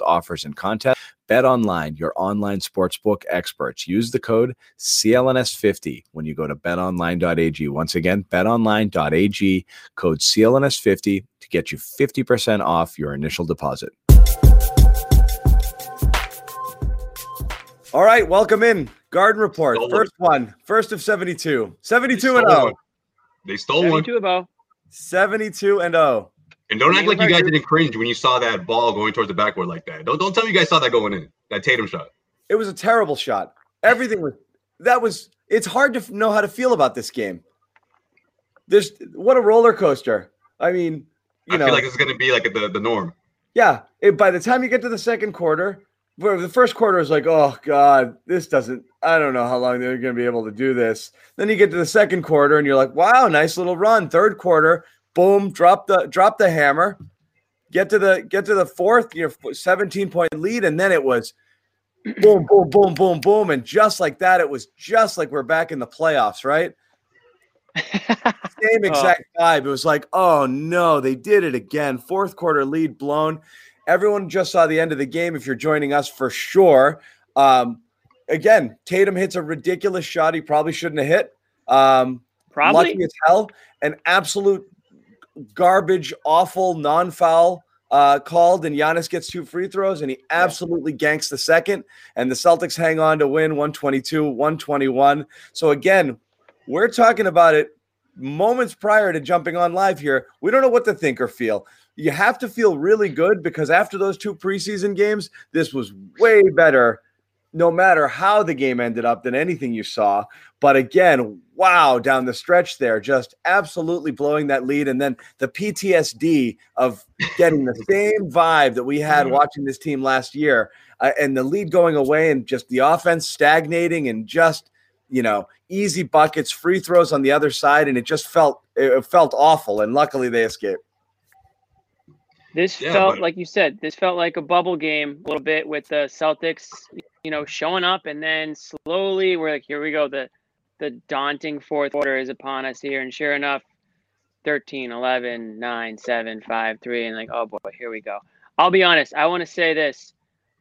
offers, and contests. Bet online, your online sportsbook experts. Use the code CLNS50 when you go to betonline.ag. Once again, betonline.ag, code CLNS50 to get you 50% off your initial deposit. All right, welcome in. Garden Report. Stole First one. First of 72. 72 and oh. 0. one. They stole one. 72 about. 72 and oh. 0. And don't act like you guys didn't cringe when you saw that ball going towards the backboard like that. Don't don't tell me you guys saw that going in. That Tatum shot. It was a terrible shot. Everything was that was it's hard to know how to feel about this game. There's what a roller coaster. I mean, you I know, feel like it's gonna be like the, the norm. yeah, it, by the time you get to the second quarter, where the first quarter is like, oh God, this doesn't, I don't know how long they're going to be able to do this. Then you get to the second quarter and you're like, wow, nice little run. Third quarter, boom, drop the drop the hammer. Get to the get to the fourth, your 17 point lead, and then it was boom, boom, boom, boom, boom, and just like that, it was just like we're back in the playoffs, right? Same exact vibe. It was like, oh no, they did it again. Fourth quarter lead blown. Everyone just saw the end of the game. If you're joining us for sure. Um, again, Tatum hits a ridiculous shot he probably shouldn't have hit. Um, Probably. lucky as hell. An absolute garbage, awful non-foul uh, called, and Giannis gets two free throws, and he absolutely ganks the second. And the Celtics hang on to win 122, 121. So again, we're talking about it moments prior to jumping on live here. We don't know what to think or feel. You have to feel really good because after those two preseason games, this was way better no matter how the game ended up than anything you saw. But again, wow, down the stretch there, just absolutely blowing that lead. And then the PTSD of getting the same vibe that we had watching this team last year uh, and the lead going away and just the offense stagnating and just, you know, easy buckets, free throws on the other side. And it just felt, it felt awful. And luckily they escaped. This Yeah, felt but- like you said. This felt like a bubble game a little bit with the Celtics, you know, showing up and then slowly we're like, here we go. The the daunting fourth quarter is upon us here, and sure enough, 13, 11, 9, 7, 5, 3, and like, oh boy, here we go. I'll be honest. I want to say this.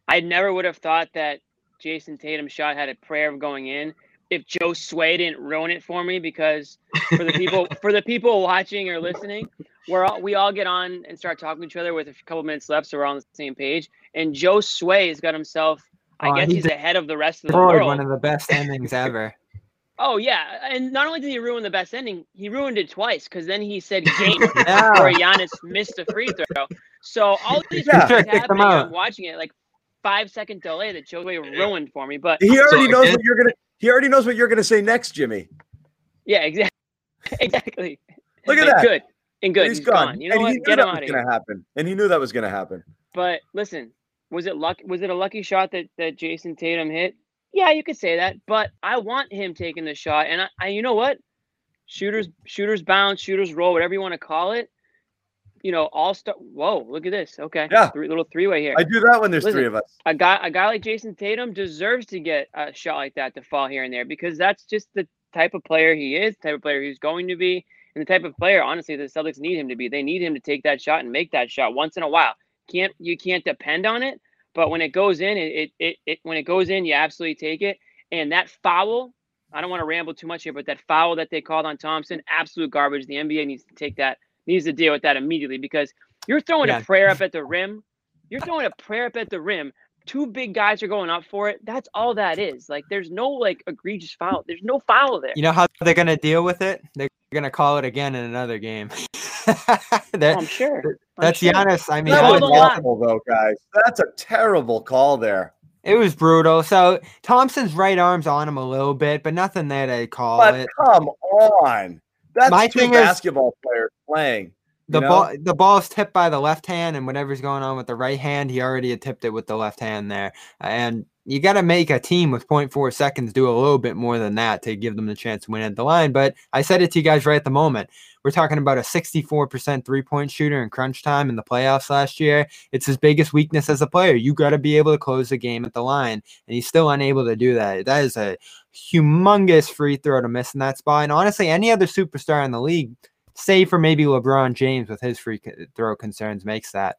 I never would have thought that Jayson Tatum's shot had a prayer of going in if Joe Sway didn't ruin it for me because for the people for the people watching or listening, we're all we all get on and start talking to each other with a couple minutes left, so we're all on the same page. And Joe Sway has got himself. I Oh, guess he he's ahead of the rest of the world. one of the best endings ever. Oh yeah, and not only did he ruin the best ending, he ruined it twice because then he said game Yeah. where Giannis missed a free throw. So all these Yeah. things Sure, happening. I'm watching it like five second delay that Joe Sway ruined for me. But He already knows again- what you're going to, he already knows what you're going to say next, Jimmy. yeah, exactly, exactly. Look at And that. Good and good. He's He's gone. gone. You know and what? he knew Get that was gonna happen. And he knew that was going to happen. But listen, was it luck? Was it a lucky shot that that Jayson Tatum hit? Yeah, you could say that. But I want him taking the shot, and I, I you know what? Shooters, shooters bounce, shooters roll, whatever you want to call it. You know, all star. Whoa, look at this. Okay, Yeah. three, little three way here. I do that when there's Listen, three of us. a guy, a guy like Jayson Tatum deserves to get a shot like that to fall here and there because that's just the type of player he is, the type of player he's going to be, and the type of player, honestly, the Celtics need him to be. They need him to take that shot and make that shot once in a while. Can't you can't depend on it, but when it goes in, it it, it, when it goes in, you absolutely take it. And that foul, I don't want to ramble too much here, but that foul that they called on Thompson, absolute garbage. The NBA needs to take that, needs to deal with that immediately because you're throwing Yeah. a prayer up at the rim. You're throwing a prayer up at the rim. Two big guys are going up for it. That's all that is. Like, there's no like egregious foul. There's no foul there. You know how they're gonna deal with it? They're gonna call it again in another game. That- I'm sure. I'm that's sure. Giannis. I mean, That was I- on. awful, though, guys. That's a terrible call there. it was brutal. So Thompson's right arm's on him a little bit, but nothing that to call But it. come on, that's My two thing is- basketball players playing. The you know? ball, the ball's tipped by the left hand, and whatever's going on with the right hand, he already had tipped it with the left hand there. And you got to make a team with 0.4 seconds do a little bit more than that to give them the chance to win at the line. But I said it to you guys right at the moment. We're talking about a 64% three point shooter in crunch time in the playoffs last year. It's his biggest weakness as a player. You got to be able to close the game at the line, and he's still unable to do that. That is a humongous free throw to miss in that spot. And honestly, any other superstar in the league, save for maybe LeBron James with his free throw concerns, makes that.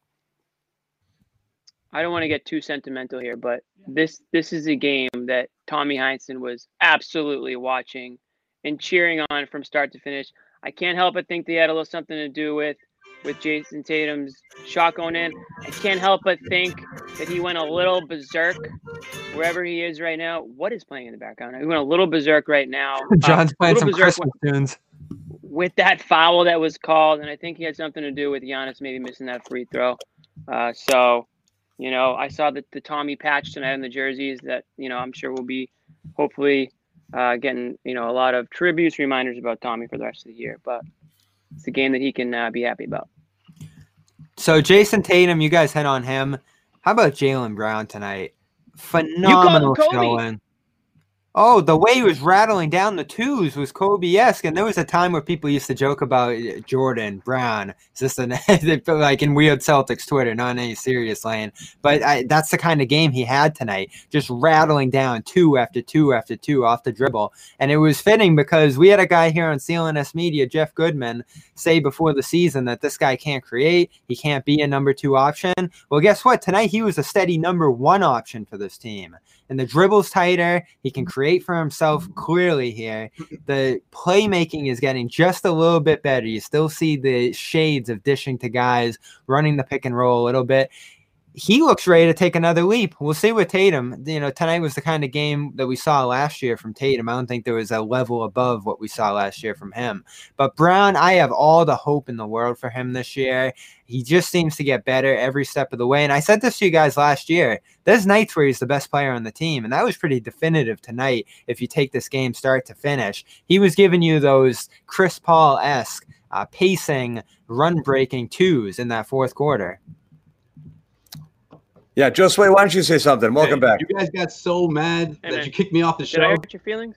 I don't want to get too sentimental here, but this this is a game that Tommy Heinsohn was absolutely watching and cheering on from start to finish. I can't help but think they had a little something to do with with Jayson Tatum's shot going in. I can't help but think that he went a little berserk wherever he is right now. What is playing in the background? He went a little berserk right now. Uh, John's playing some berserk Christmas tunes. with that foul that was called, and I think he had something to do with Giannis maybe missing that free throw. Uh, so, you know, I saw the, the Tommy patch tonight on the jerseys that you know I'm sure will be hopefully uh, getting you know a lot of tributes, reminders about Tommy for the rest of the year. But it's a game that he can uh, be happy about. So Jayson Tatum, you guys hit on him. How about Jaylen Brown tonight? Phenomenal showing. Oh, the way he was rattling down the twos was Kobe-esque, and there was a time where people used to joke about uh, Jordan Brown. Is this an like in weird Celtics Twitter, not in any serious lane? But I, that's the kind of game he had tonight, just rattling down two after two after two off the dribble, and it was fitting because we had a guy here on CLNS Media, Jeff Goodman, say before the season that this guy can't create, he can't be a number two option. Well, guess what? Tonight he was a steady number one option for this team. And the dribble's tighter. He can mm-hmm. create for himself mm-hmm. clearly here. Mm-hmm. The playmaking is getting just a little bit better. You still see the shades of dishing to guys, running the pick and roll a little bit he looks ready to take another leap. We'll see with Tatum. You know, tonight was the kind of game that we saw last year from Tatum. I don't think there was a level above what we saw last year from him. But Brown, I have all the hope in the world for him this year. He just seems to get better every step of the way. And I said this to you guys last year. There's nights where he's the best player on the team, and that was pretty definitive tonight. If you take this game start to finish, he was giving you those Chris Paul esque uh, pacing, run breaking twos in that fourth quarter. Yeah, Josue, why don't you say something? Welcome Hey, back. You guys got so mad Hey, that man. you kicked me off the Did I show. hurt your feelings?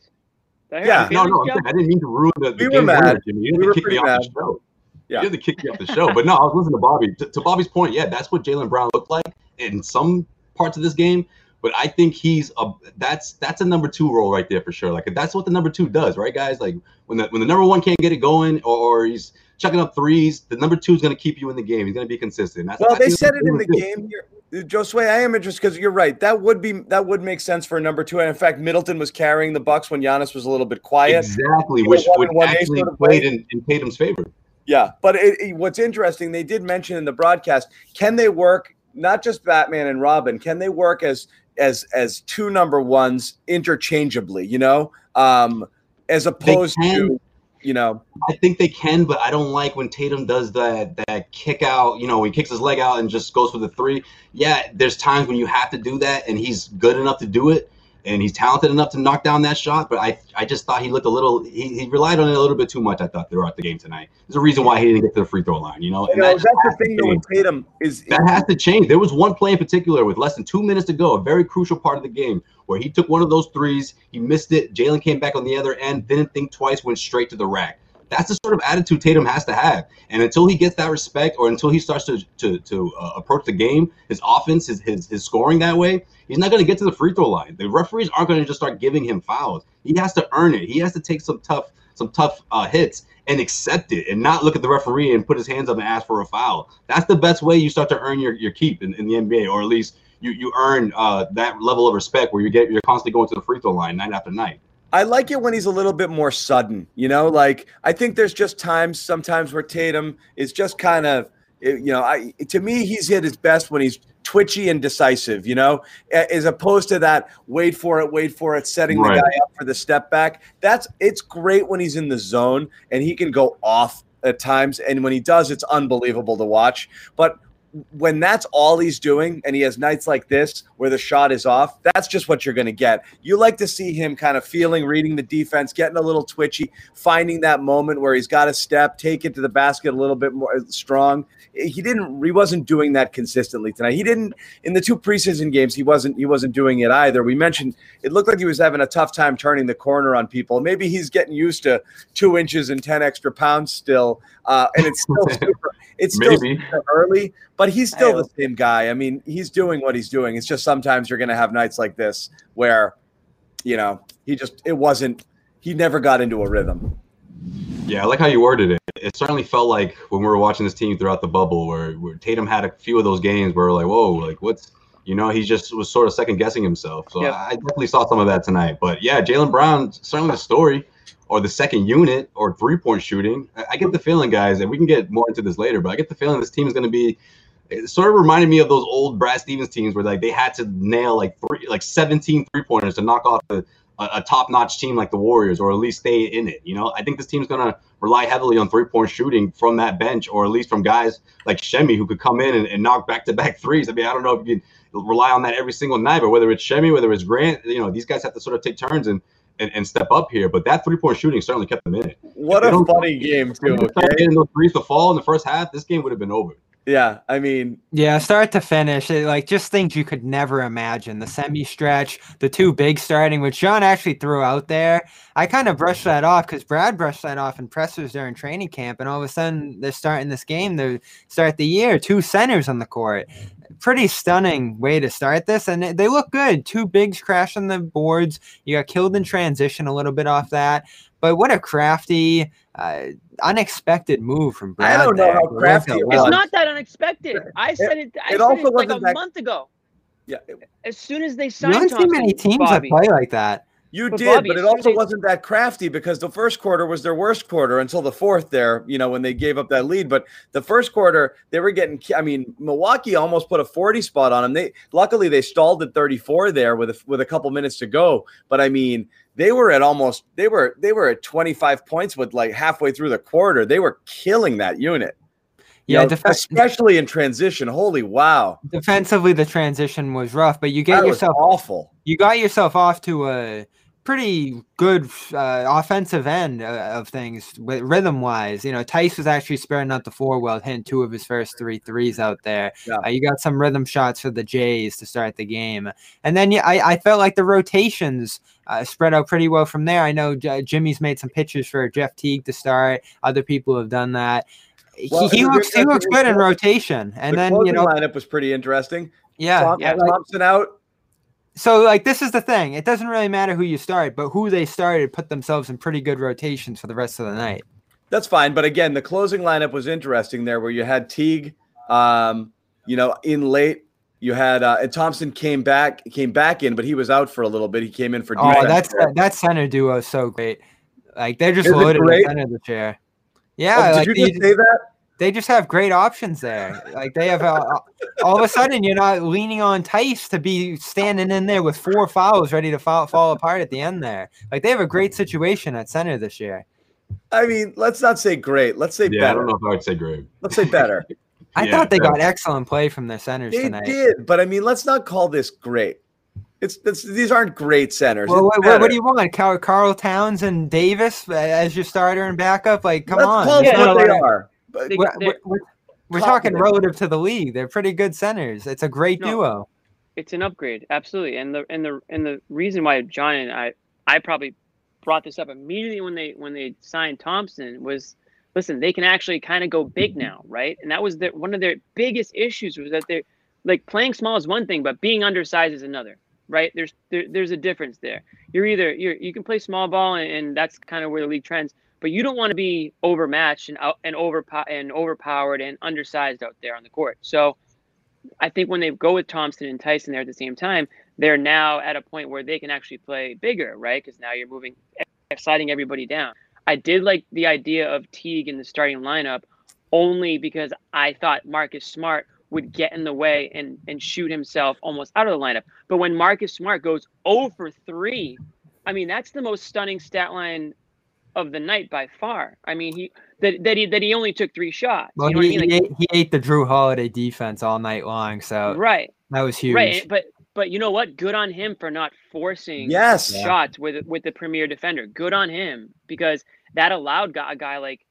Did I Yeah. your No, feelings, no, I'm Joe? I didn't mean to ruin the, the We were game mad. winner, Jimmy. You We didn't were kick me pretty off mad. the show. Yeah. You didn't kick me off the show. But no, I was listening to Bobby. To, to Bobby's point, yeah, that's what Jaylen Brown looked like in some parts of this game. But I think he's a that's that's a number two role right there for sure. Like that's what the number two does, right, guys? Like when the when the number one can't get it going or, or he's chucking up threes, the number two is going to keep you in the game. He's going to be consistent. That's, Well, I they said it in the game here. Josue, I am interested because you're right. That would be that would make sense for a number two. And in fact, Middleton was carrying the Bucks when Giannis was a little bit quiet. Exactly, You which would actually sort of played played- in, in Tatum's favor. Yeah, but it, it- what's interesting, they did mention in the broadcast, can they work not just Batman and Robin? Can they work as as as two number ones interchangeably? You know, um, as opposed to you know, I think they can, but I don't like when Tatum does that that kick out. You know, he kicks his leg out and just goes for the three. Yeah, there's times when you have to do that, and he's good enough to do it, and he's talented enough to knock down that shot. But I I just thought he looked a little. He, he relied on it a little bit too much. I thought throughout the game tonight. There's a reason why he didn't get to the free throw line. You know, you know that that's the thing though with Tatum is That has to change. There was one play in particular with less than two minutes to go, a very crucial part of the game, where he took one of those threes, he missed it. Jaylen came back on the other end, didn't think twice, went straight to the rack. That's the sort of attitude Tatum has to have. And until he gets that respect, or until he starts to to, to uh, approach the game, his offense, his, his his scoring that way, he's not going to get to the free throw line. The referees aren't going to just start giving him fouls. He has to earn it. He has to take some tough some tough uh, hits and accept it, and not look at the referee and put his hands up and ask for a foul. That's the best way you start to earn your, your keep in, in the NBA, or at least you you earn uh, that level of respect where you get you're constantly going to the free throw line night after night. I like it when he's a little bit more sudden, you know, like I think there's just times sometimes where Tatum is just kind of eh, you know, I to me, he's hit his best when he's twitchy and decisive. You know, as opposed to that wait for it, wait for it, setting Right. the guy up for the step back. That's it's great when he's in the zone and he can go off at times, and when he does, it's unbelievable to watch. But when that's all he's doing and he has nights like this where the shot is off, that's just what you're going to get. You like to see him kind of feeling, reading the defense, getting a little twitchy, finding that moment where he's got to step, take it to the basket a little bit more strong. He didn't he wasn't doing that consistently tonight. He didn't in the two preseason games, he wasn't he wasn't doing it either. We mentioned it looked like he was having a tough time turning the corner on people. Maybe he's getting used to 2 inches and 10 extra pounds still. Uh, and it's still super it's still early, but he's still the same guy. I mean, he's doing what he's doing. It's just sometimes you're going to have nights like this where, you know, he just it wasn't. He never got into a rhythm. Yeah, I like how you worded it. It certainly felt like when we were watching this team throughout the bubble, where, where Tatum had a few of those games where we're like, whoa, like what's, you know, he just was sort of second guessing himself. So Yep. I definitely saw some of that tonight. But yeah, Jaylen Brown, certainly the story or the second unit or three point shooting. I, get the feeling, guys, and we can get more into this later, but I get the feeling this team is going to be. It sort of reminded me of those old Brad Stevens teams where like they had to nail like three, like 17 three pointers to knock off a, a, a top-notch team like the Warriors, or at least stay in it. You know, I think this team's gonna rely heavily on three-point shooting from that bench, or at least from guys like Semi who could come in and, and knock back-to-back threes. I mean, I don't know if you can rely on that every single night, but whether it's Semi, whether it's Grant, you know, these guys have to sort of take turns and and, and step up here. But that three-point shooting certainly kept them in it. What a funny game If too. Okay, getting those threes to fall in the first half, this game would have been over. Yeah. I mean, Yeah, start to finish, it, like just things you could never imagine. The Semi stretch, the two big starting, which John actually threw out there. I kind of brushed that off because Brad brushed that off in pressers during training camp, and all of a sudden they're starting this game to start the year. Two centers on the court. Pretty stunning way to start this, and they- they look good. Two bigs crashing the boards. You got killed in transition a little bit off that, but what a crafty, uh, unexpected move from Brad. I don't know there. how crafty out it It's not that unexpected. I said it. I it said also it like a wasn't that- month ago. yeah, it- As soon as they You signed don't see many teams Bobby. that play like that. You But did, Bobby, but it also they- wasn't that crafty because the first quarter was their worst quarter until the fourth. There, you know, when they gave up that lead. But the first quarter, they were getting. I mean, Milwaukee almost put a forty spot on them. They luckily they stalled at thirty four there with a, with a couple minutes to go. But I mean, they were at almost they were they were at twenty five points with like halfway through the quarter. They were killing that unit. Yeah, know, def- especially in transition. Holy wow, defensively the transition was rough, but you that get was yourself awful. you got yourself off to a pretty good uh, offensive end uh, of things with rhythm wise. You know, Theis was actually sparing out the four well, hitting two of his first three threes out there. Yeah. Uh, you got some rhythm shots for the Jays to start the game, and then yeah, I, I felt like the rotations. Uh, spread out pretty well from there. I know J- Jimmy's made some pitches for Jeff Teague to start. Other people have done that. Well, he, he looks he looks good in rotation, and the then you closing know lineup was pretty interesting. yeah, Thom- yeah. Thompson out. So like this is the thing. It doesn't really matter who you start, but who they started put themselves in pretty good rotations for the rest of the night. That's fine, but again, the closing lineup was interesting there, where you had Teague, um, you know, in late. You had uh, and Thompson came back, came back in, but he was out for a little bit. He came in for defense. Oh, that's there. that center duo is so great. Like they're just Is it loaded in great? center the chair. Oh, Yeah, did like you they, just say that? they just have great options there. Like they have uh, all of a sudden you're not leaning on Theis to be standing in there with four fouls ready to fall, fall apart at the end there. Like they have a great situation at center this year. I mean, let's not say great. Let's say Yeah, I better. don't know if I would say great. Let's say better. I Yeah, thought they fair. got excellent play from their centers they tonight. did, but I mean, let's not call this great. It's, it's these aren't great centers. Well, what, what, what do you want? Karl, Karl Towns and Davis as your starter and backup? Like, come Let's on. call Yeah, what they are. But They- We're, we're, we're, we're talking relative to the league. They're pretty good centers. It's a great No. duo. it's an upgrade absolutely and the and the and the reason why john and i i probably brought this up immediately when they when they signed thompson was listen they can actually kind of go big mm-hmm. now right and that was their one of their biggest issues was that they're like playing small is one thing but being undersized is another right there's there, there's a difference there you're either you're you can play small ball and, and that's kind of where the league trends but you don't want to be overmatched and out and over and overpowered and undersized out there on the court so I think when they go with Thompson and Theis there at the same time, they're now at a point where they can actually play bigger, right? Because now you're moving, sliding everybody down. I did like the idea of Teague in the starting lineup only because I thought Marcus Smart would get in the way and and shoot himself almost out of the lineup. But when Marcus Smart goes 0 for 3, I mean that's the most stunning stat line of the night by far. I mean he that, that he that he only took three shots. Well, you know he, I mean? he, ate, he ate the Jrue Holiday defense all night long, so right, that was huge. right. But but you know what? Good on him for not forcing Yes. Yeah. shots with with the premier defender. Good on him because that allowed gu- a guy like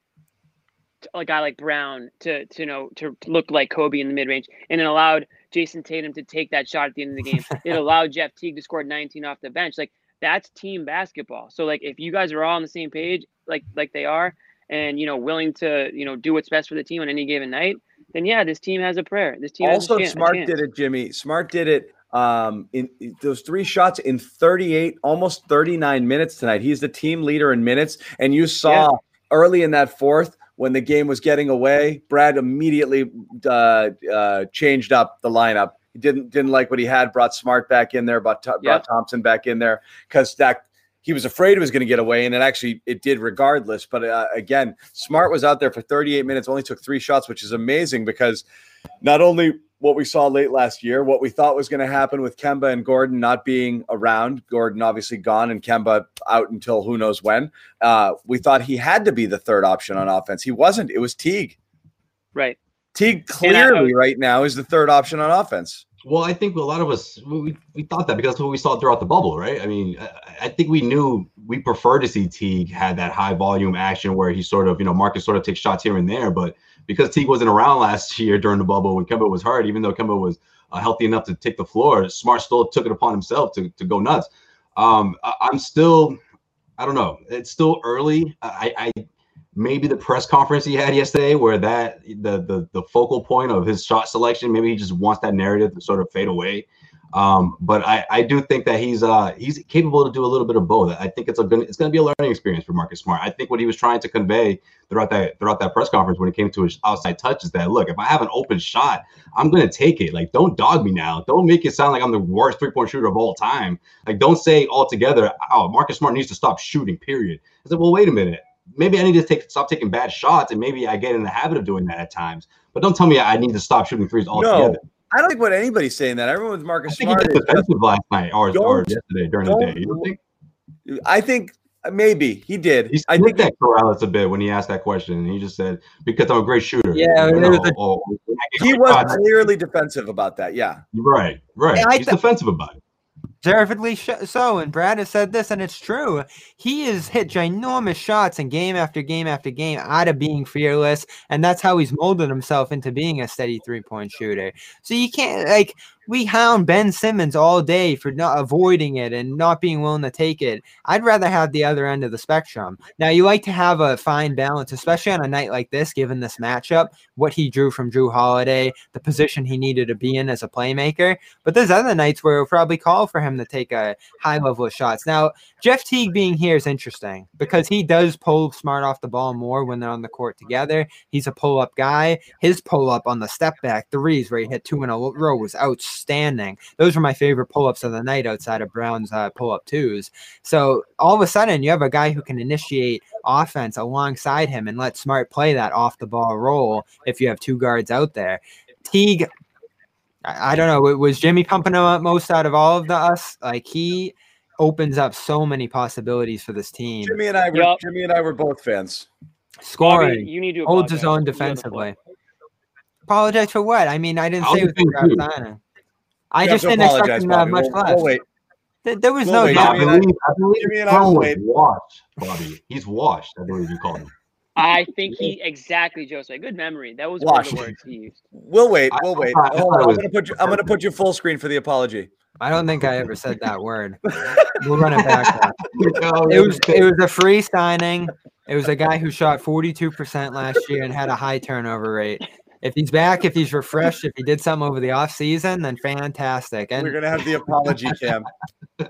a guy like Brown to to you know to look like Kobe in the mid range, and it allowed Jayson Tatum to take that shot at the end of the game. it allowed Jeff Teague to score 19 off the bench. Like that's team basketball. So like if you guys are all on the same page, like like they are, and you know willing to you know do what's best for the team on any given night, then yeah, this team has a prayer. This team also, has a chan- Smart chance. did it, Jimmy. Smart did it um, in, in those three shots in 38, almost 39 minutes tonight. He's the team leader in minutes. And you saw early in that fourth when the game was getting away, Brad immediately uh, uh, changed up the lineup. He didn't didn't like what he had. Brought Smart back in there. Brought, brought Yeah. Thompson back in there because that he was afraid it was going to get away, and it actually it did regardless. But uh, again, Smart was out there for 38 minutes, only took three shots, which is amazing because not only what we saw late last year, what we thought was going to happen with Kemba and Gordon not being around, Gordon obviously gone and Kemba out until who knows when. Uh, we thought he had to be the third option on offense. He wasn't. It was Teague. right. Teague And I- clearly right now is the third option on offense. Well, I think a lot of us we, we thought that because that's what we saw throughout the bubble, right? I mean, I, I think we knew we prefer to see Teague had that high volume action where he sort of, you know, Marcus sort of takes shots here and there. But because Teague wasn't around last year during the bubble when Kemba was hurt, even though Kemba was uh, healthy enough to take the floor, Smart still took it upon himself to, to go nuts. Um, I, I'm still, I don't know, it's still early. I, I maybe the press conference he had yesterday where that the the the focal point of his shot selection maybe he just wants that narrative to sort of fade away um but i i do think that he's uh he's capable to do a little bit of both. I think it's a good it's going to be a learning experience for marcus smart. I think what he was trying to convey throughout that throughout that press conference when it came to his outside touch is that look if i have an open shot i'm going to take it. Like don't dog me now. Don't make it sound like i'm the worst three-point shooter of all time. Like don't say altogether oh marcus smart needs to stop shooting period. I said well wait a minute. Maybe I need to take stop taking bad shots, and maybe I get in the habit of doing that at times. But don't tell me I need to stop shooting threes altogether. No, I don't think what anybody's saying that. Everyone with I Marcus think he Smart. got defensive last night or, or yesterday during the day. You don't don't- think I think uh, maybe he did. he I looked think at Corrales a bit when he asked that question, and he just said, "Because I'm a great shooter." Yeah, You it was a- or- or when I get he was clearly defensive about that. Yeah. right, right. Yeah, I He's th- defensive about it. Deservedly so, and Brad has said this, and it's true. He has hit ginormous shots in game after game after game out of being fearless, and that's how he's molded himself into being a steady three point shooter. So you can't like we hound Ben Simmons all day for not avoiding it and not being willing to take it. I'd rather have the other end of the spectrum. Now you like to have a fine balance, especially on a night like this, given this matchup, what he drew from Jrue Holiday, the position he needed to be in as a playmaker. But there's other nights where it'll probably call for him to take a high level of shots. Now, Jeff Teague being here is interesting because he does pull smart off the ball more when they're on the court together. He's a pull up guy. His pull up on the step back threes where he hit two in a row was outstanding. Those were my favorite pull ups of the night outside of Brown's uh, pull up twos. So all of a sudden, you have a guy who can initiate offense alongside him and let Smart play that off the ball role if you have two guards out there. Teague, I, don't know, wa- was Jimmy pumping him up most out of all of the us? Like he opens up so many possibilities for this team. Jimmy and I were Yup. Jimmy and I were both fans. Bobby, Scoring, you need to holds his own You have the floor. defensively. Apologize for what? I mean, I didn't I say it was was a draft thinking- signing. I You just didn't expect him to have much We'll- left. we'll wait. There, there was We'll no wait. Doubt. Jimmy and I- believe, I believe Jimmy and I will wait. washed, Bobby. He's washed. I believe you called him. I think he exactly, Joseph. Good memory. That was one of Washed. the words he used. We'll wait. We'll wait. thought- I Hold thought I'm gonna put you. I'm gonna put you full screen for the apology. I don't think I ever said that word. We'll run it back. It was it was a free signing. It was a guy who shot 42% last year and had a high turnover rate. If he's back, if he's refreshed, if he did something over the offseason, then fantastic. And we're gonna have the apology cam.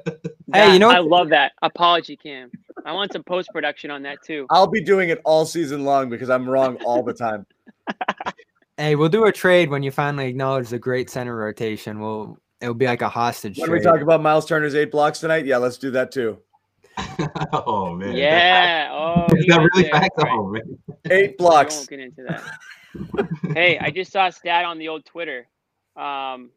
Hey, you know I love that apology cam. I want some post production on that too. I'll be doing it all season long because I'm wrong all the time. hey, we'll do a trade when you finally acknowledge the great center rotation. We'll it'll be like a hostage When we talk about Miles Turner's eight blocks tonight, yeah, let's do that too. oh man. Yeah. Oh, Is that really there. facts? Right. Oh man. Eight blocks. won't get into that. hey, I just saw a stat on the old Twitter. Um,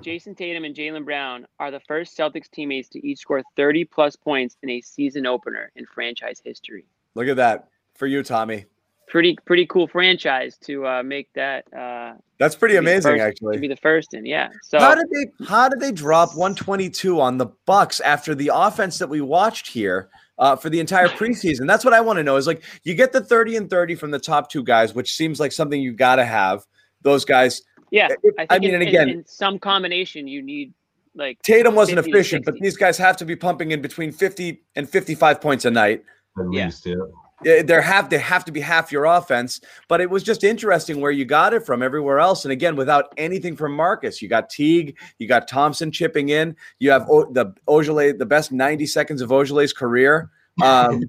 Jayson Tatum and Jaylen Brown are the first Celtics teammates to each score 30 plus points in a season opener in franchise history. Look at that for you, Tommy. Pretty pretty cool franchise to uh, make that. Uh, That's pretty to be the amazing, first- To be the first in, yeah. So How did they how did they drop 122 on the Bucks after the offense that we watched here uh, for the entire preseason? That's what I want to know. Is like you get the 30 and 30 from the top two guys, which seems like something you got to have. Those guys. yeah, It- I think I mean, in, and again- in some combination you need like Tatum wasn't efficient, but these guys have to be pumping in between 50 and 55 points a night. At least, yeah. Yeah, There have they have to be half your offense, but it was just interesting where you got it from everywhere else. And again, without anything from Marcus, you got Teague, you got Thompson chipping in. You have o- the Ojeleye, the best 90 seconds of Ojeleye's career. Um,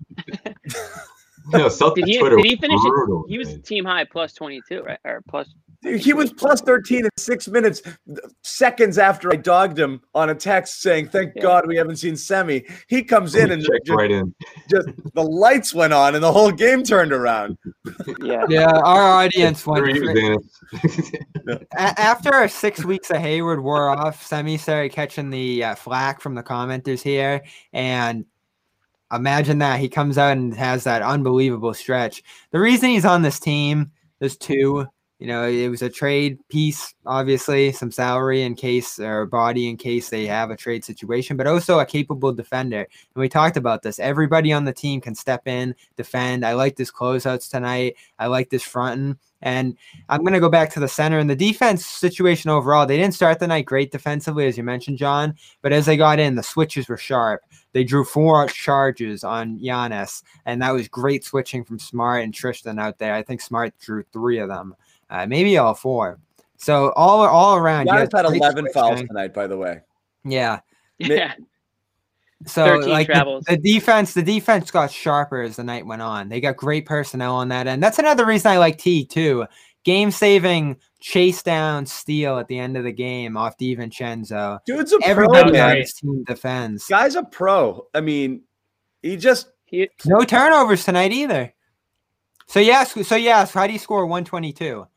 You know, Celtics did he Twitter did he was finish it? brutal, He was man. team high plus 22, right? Or plus he was plus 13 in six minutes, seconds after I dogged him on a text saying, "Thank Yeah. God we haven't seen Semi." He comes in and checked just, right in. just the lights went on and the whole game turned around. yeah. Yeah, our audience went. Three, cra- Dennis. After six weeks of Hayward wore off, Semi started catching the uh, flack from the commenters here, and imagine that he comes out and has that unbelievable stretch. The reason he's on this team, there's two. You know, it was a trade piece, obviously, some salary in case or body in case they have a trade situation, but also a capable defender. And we talked about this. Everybody on the team can step in, defend. I like this closeouts tonight. I like this fronting. And I'm going to go back to the center and the defense situation overall. They didn't start the night great defensively, as you mentioned, John, but as they got in, the switches were sharp. They drew four charges on Giannis, and that was great switching from Smart and Tristan out there. I think Smart drew three of them, uh, maybe all four. So all all around, you Giannis had great 11 fouls tonight, by the way. Yeah. Yeah. So like the, the defense, the defense got sharper as the night went on. They got great personnel on that end. That's another reason I like T too. Game saving chase down steal at the end of the game off DiVincenzo. Dude's a pro, Everybody on man. this team defends. Guy's a pro. I mean, he just He, No turnovers tonight either. So yes, so yes, how do you score 122?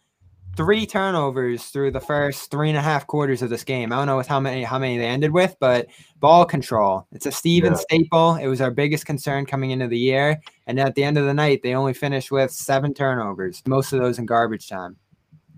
Three turnovers through the first three and a half quarters of this game. I don't know with how many how many they ended with, but ball control. It's a Steven Yeah. staple. It was our biggest concern coming into the year. And at the end of the night, they only finished with seven turnovers, most of those in garbage time.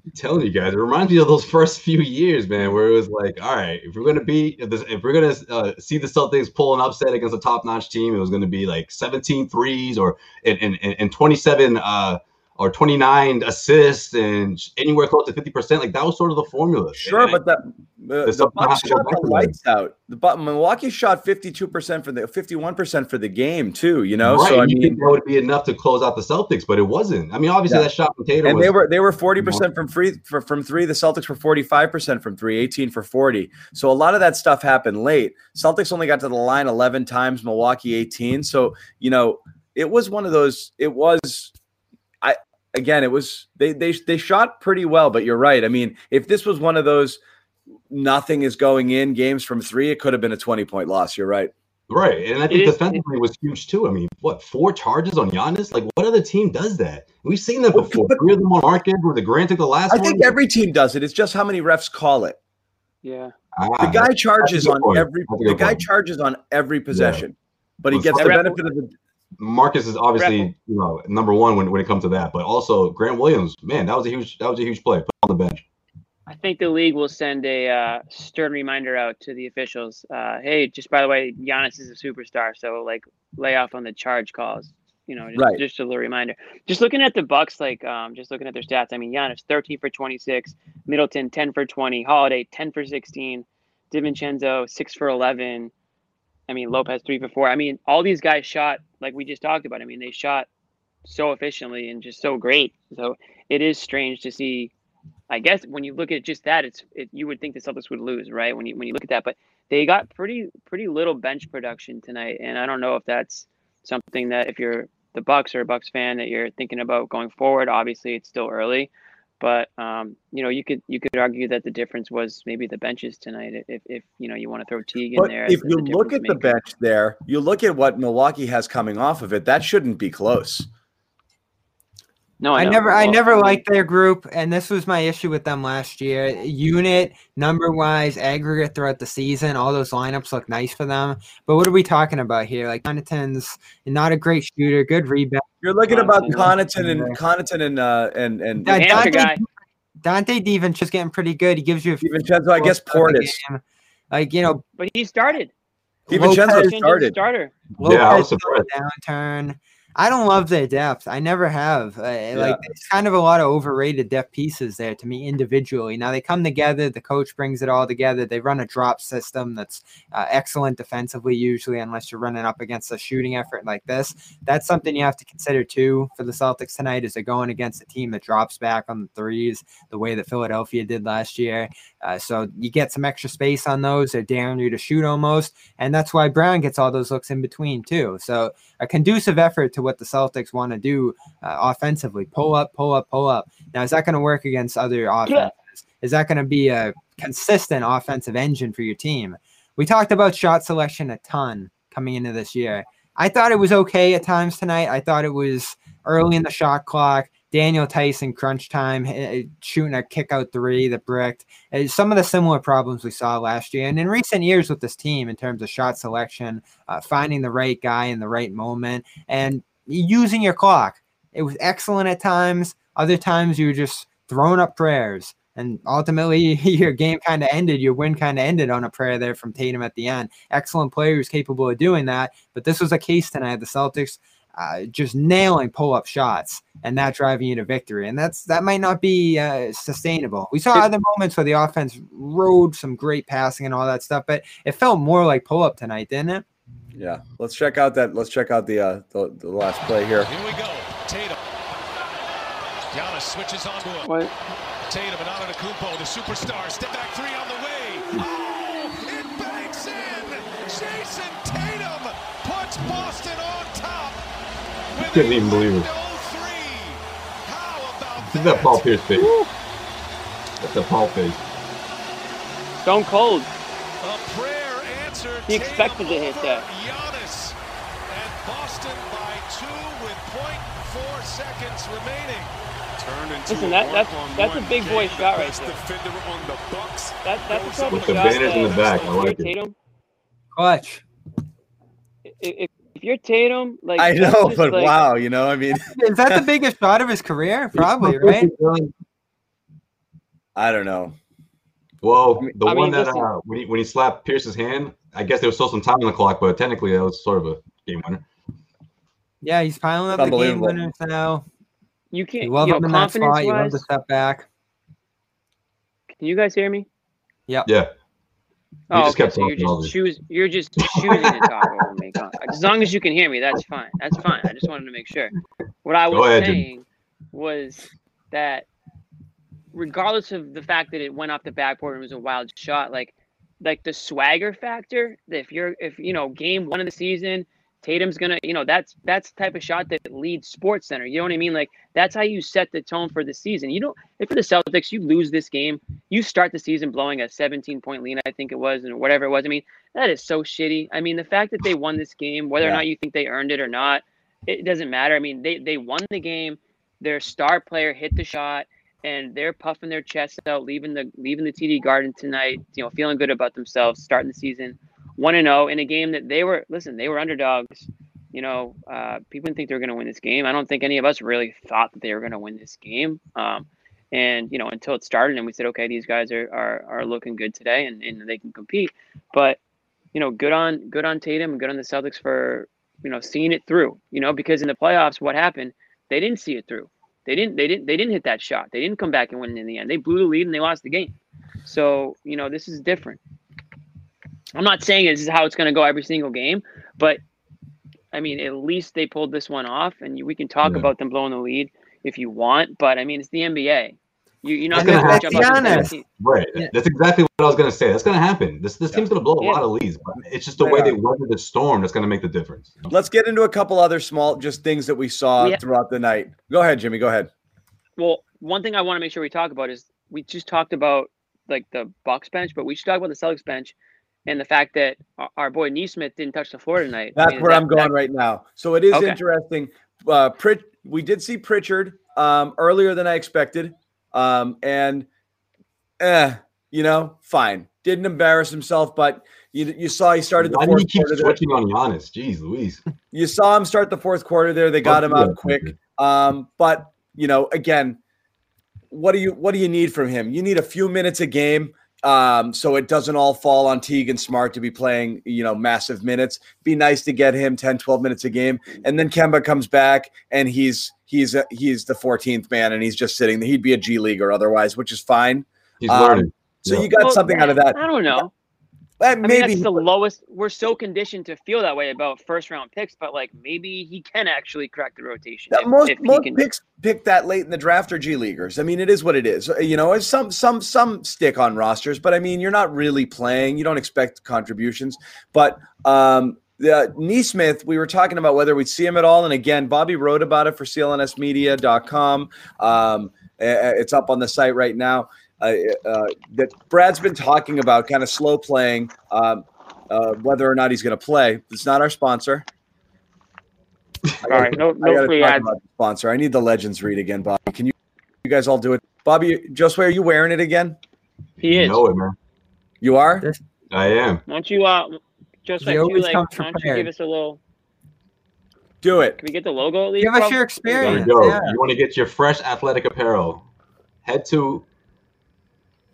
I'm telling you guys, it reminds me of those first few years, man, where it was like, all right, if we're gonna be, if, this, if we're gonna uh, see the Celtics pull an upset against a top-notch team, it was gonna be like 17 threes or and and 27 uh or 29 assists and anywhere close to 50 percent. Like that was sort of the formula. Sure, And but the the, the stuff Bucks not to go shot the that. lights out. The but Milwaukee shot fifty two percent for the fifty one percent for the game too. You know, right, so I you mean, that would be enough to close out the Celtics, but it wasn't. I mean, obviously Yeah. that shot from Tatum and was they were they were forty percent from free for, from three. The Celtics were forty five percent from three, 18 for forty. So a lot of that stuff happened late. Celtics only got to the line eleven times. Milwaukee eighteen. So you know, it was one of those. It was. I again, it was they they they shot pretty well, but you're right. I mean, if this was one of those nothing is going in games from three, it could have been a twenty point loss. You're right. right, and I think is- defensively was huge too. I mean, what four charges on Giannis? Like, what other team does that? We've seen that before. but- Three of them on Marcus, where the Grant took the last I one. think every team does it. It's just how many refs call it. yeah. Ah, The guy charges on point. every the guy point. charges on every possession, but he Well, gets the the ref- benefit of the. Marcus is obviously Grapple. you know number one when, when it comes to that, but also Grant Williams, man, that was a huge that was a huge play. Put on the bench. I think the league will send a uh, stern reminder out to the officials. Uh, hey, just by the way, Giannis is a superstar, so like lay off on the charge calls. You know, just, Right. just a little reminder. Just looking at the Bucks, like um, just looking at their stats. I mean, Giannis 13 for 26, Middleton 10 for 20, Holiday 10 for 16, DiVincenzo 6 for 11. I mean, Lopez 3 for 4. I mean, all these guys shot like we just talked about. I mean, they shot so efficiently and just so great. So it is strange to see I guess when you look at just that, it's it, you would think the Celtics would lose, right? When you when you look at that, but they got pretty pretty little bench production tonight, and I don't know if that's something that if you're the Bucks or a Bucks fan that you're thinking about going forward. Obviously, it's still early, But um, you know, you could you could argue that the difference was maybe the benches tonight. If, if you know you want to throw Teague in But there. if you the look at difference the bench there, you look at what Milwaukee has coming off of it. That shouldn't be close. No, I know. never, I never mean, liked their group, and this was my issue with them last year. Unit, number wise, aggregate throughout the season, all those lineups look nice for them. But what are we talking about here? Like Connaughton's not a great shooter, good rebound. You're looking about Connaughton. Connaughton and Connaughton and uh, and and Yeah, New Dante, guy. Donte DiVincenzo's getting pretty good. He gives you a few DiVincenzo, I guess Portis. Like you know, But he started. DiVincenzo Lopez- started. starter. Lopez Yeah, I was saw a downturn. I don't love their depth. I never have. Uh, Like it's kind of a lot of overrated depth pieces there to me individually. Now they come together. The coach brings it all together. They run a drop system that's uh, excellent defensively, usually, unless you're running up against a shooting effort like this. That's something you have to consider too for the Celtics tonight. Is they're going against a team that drops back on the threes the way that Philadelphia did last year. Uh, so you get some extra space on those. They're daring you to shoot almost, and that's why Brown gets all those looks in between too. So a conducive effort to what the Celtics want to do uh, offensively. Pull up, pull up, pull up. Now, is that going to work against other offenses? Is that going to be a consistent offensive engine for your team? We talked about shot selection a ton coming into this year. I thought it was okay at times tonight. I thought it was early in the shot clock. Daniel Theis crunch time eh, shooting a kick out three that bricked. Uh, Some of the similar problems we saw last year and in recent years with this team in terms of shot selection, uh, finding the right guy in the right moment, and using your clock. It was excellent at times. Other times you were just throwing up prayers. And ultimately, your game kind of ended. Your win kind of ended on a prayer there from Tatum at the end. Excellent player who's capable of doing that. But this was a case tonight. The Celtics uh, just nailing pull-up shots and that driving you to victory. And that's that might not be uh, sustainable. We saw other moments where the offense rode some great passing and all that stuff, but it felt more like pull-up tonight, didn't it? Yeah, let's check out that. Let's check out the uh, the, the last play here. Here we go. Tatum. Giannis switches onto him. What? Tatum and Antetokounmpo, the superstar. Step back three on the way. Oh, it banks in. Jayson Tatum puts Boston on top. with Couldn't even believe it. window three. How about Look that Paul Pierce face. That's a Paul face. Stone cold. A. He expected to hit that. Giannis. And Boston by two with 0.4 seconds remaining. Turned into Listen, a that- that's- one-on-one that's a big boy shot right best there. defender on the Bucks. That, that's the type With of the banners in the back, I if you're like it. Clutch. if, if if you're Tatum, like I know, but like- wow, you know, I mean, Is that the biggest shot of his career? Probably, right? I don't know. Well, the I one mean, that listen. uh, when he when he slapped Pierce's hand, I guess there was still some time on the clock, but technically that was sort of a game winner. Yeah, he's piling up the game Unbelievable. winners now. You You can't. love you know, him in that confidence spot. You love wise, the step back. can you guys hear me? Yeah, Yeah. Oh, just okay. kept So you're just this. choose. You're just choosing to talk over me. As long as you can hear me, that's fine. That's fine. I just wanted to make sure. What I was ahead, Jim. saying was that, regardless of the fact that it went off the backboard and it was a wild shot, like, like the swagger factor. If you're, if you know, game one of the season, Tatum's gonna, you know, that's that's the type of shot that leads Sports Center. You know what I mean? Like that's how you set the tone for the season. You don't. If you're the Celtics, you lose this game, you start the season blowing a 17 point lead, I think it was, and whatever it was. I mean, that is so shitty. I mean, the fact that they won this game, whether Yeah. or not you think they earned it or not, it doesn't matter. I mean, they they won the game. Their star player hit the shot, and they're puffing their chests out, leaving the leaving the TD Garden tonight. You know, feeling good about themselves, starting the season one and zero in a game that they were listen, they were underdogs. You know, uh, people didn't think they were going to win this game. I don't think any of us really thought that they were going to win this game. Um, and you know, until it started, and we said, okay, these guys are are, are looking good today, and, and they can compete. But you know, good on good on Tatum and good on the Celtics for you know seeing it through. You know, because in the playoffs, what happened? They didn't see it through. They didn't. They didn't. They didn't hit that shot. They didn't come back and win in the end. They blew the lead and they lost the game. So you know, this is different. I'm not saying this is how it's going to go every single game, but I mean, at least they pulled this one off, and we can talk Yeah. about them blowing the lead if you want. But I mean, it's the NBA. You, you're not going to let's jump be up honest. right. Yeah. That's exactly what I was gonna say. That's gonna happen. This this Yeah. team's gonna blow a Yeah. lot of leads, but it's just the They way are. they weathered the storm that's gonna make the difference. Let's get into a couple other small just things that we saw We throughout the night. Go ahead, Jimmy. Go ahead. well, one thing I want to make sure we talk about is we just talked about like the Bucks bench, but we should talk about the Celtics bench and the fact that our, our boy Nesmith didn't touch the floor tonight. I That's mean, where that- I'm going that- right now. So it is Okay. interesting. Uh, Prit- we did see Pritchard um, earlier than I expected, um, and eh, you know, fine. Didn't embarrass himself, but you, you saw he started the Why do fourth quarter. Switching on Giannis? Jeez, Louise. You saw him start the fourth quarter there. They got him Yeah. out quick. Um, but you know, again, what do you what do you need from him? You need a few minutes a game. Um, so it doesn't all fall on Teague and Smart to be playing, you know, massive minutes. Be nice to get him 10, 12 minutes a game. And then Kemba comes back and he's he's a, he's the 14th man and he's just sitting there. He'd be a G leaguer otherwise, which is fine. He's Um, learning. So Yeah. you got Well, something out of that. I don't know. I mean, maybe that's the lowest. We're so conditioned to feel that way about first round picks, but like maybe he can actually crack the rotation. If- most if most picks pick that late in the draft are G leaguers. I mean, it is what it is. Uh, You know, it's some some some stick on rosters, but I mean, you're not really playing. You don't expect contributions. But um, the Nesmith, we were talking about whether we'd see him at all, and again, Bobby wrote about it for CLNSmedia.com. Um, uh, it's up on the site right now. Uh, uh, that Brad's been talking about, kind of slow playing. Um, uh, whether or not he's going to play, it's not our sponsor. All right, no, I no gotta free ads. sponsor. I need the Legends read again, Bobby. Can you you guys all do it? Bobby, Josue, are you wearing it again? He You is. know it, man. You are? I am. Why don't you, uh, just He like you, always like, comes why don't you prepared. give us a little? Do it. Can we get the logo at least? Give us bro? your There experience. we go. Yeah. You want to get your fresh athletic apparel? Head to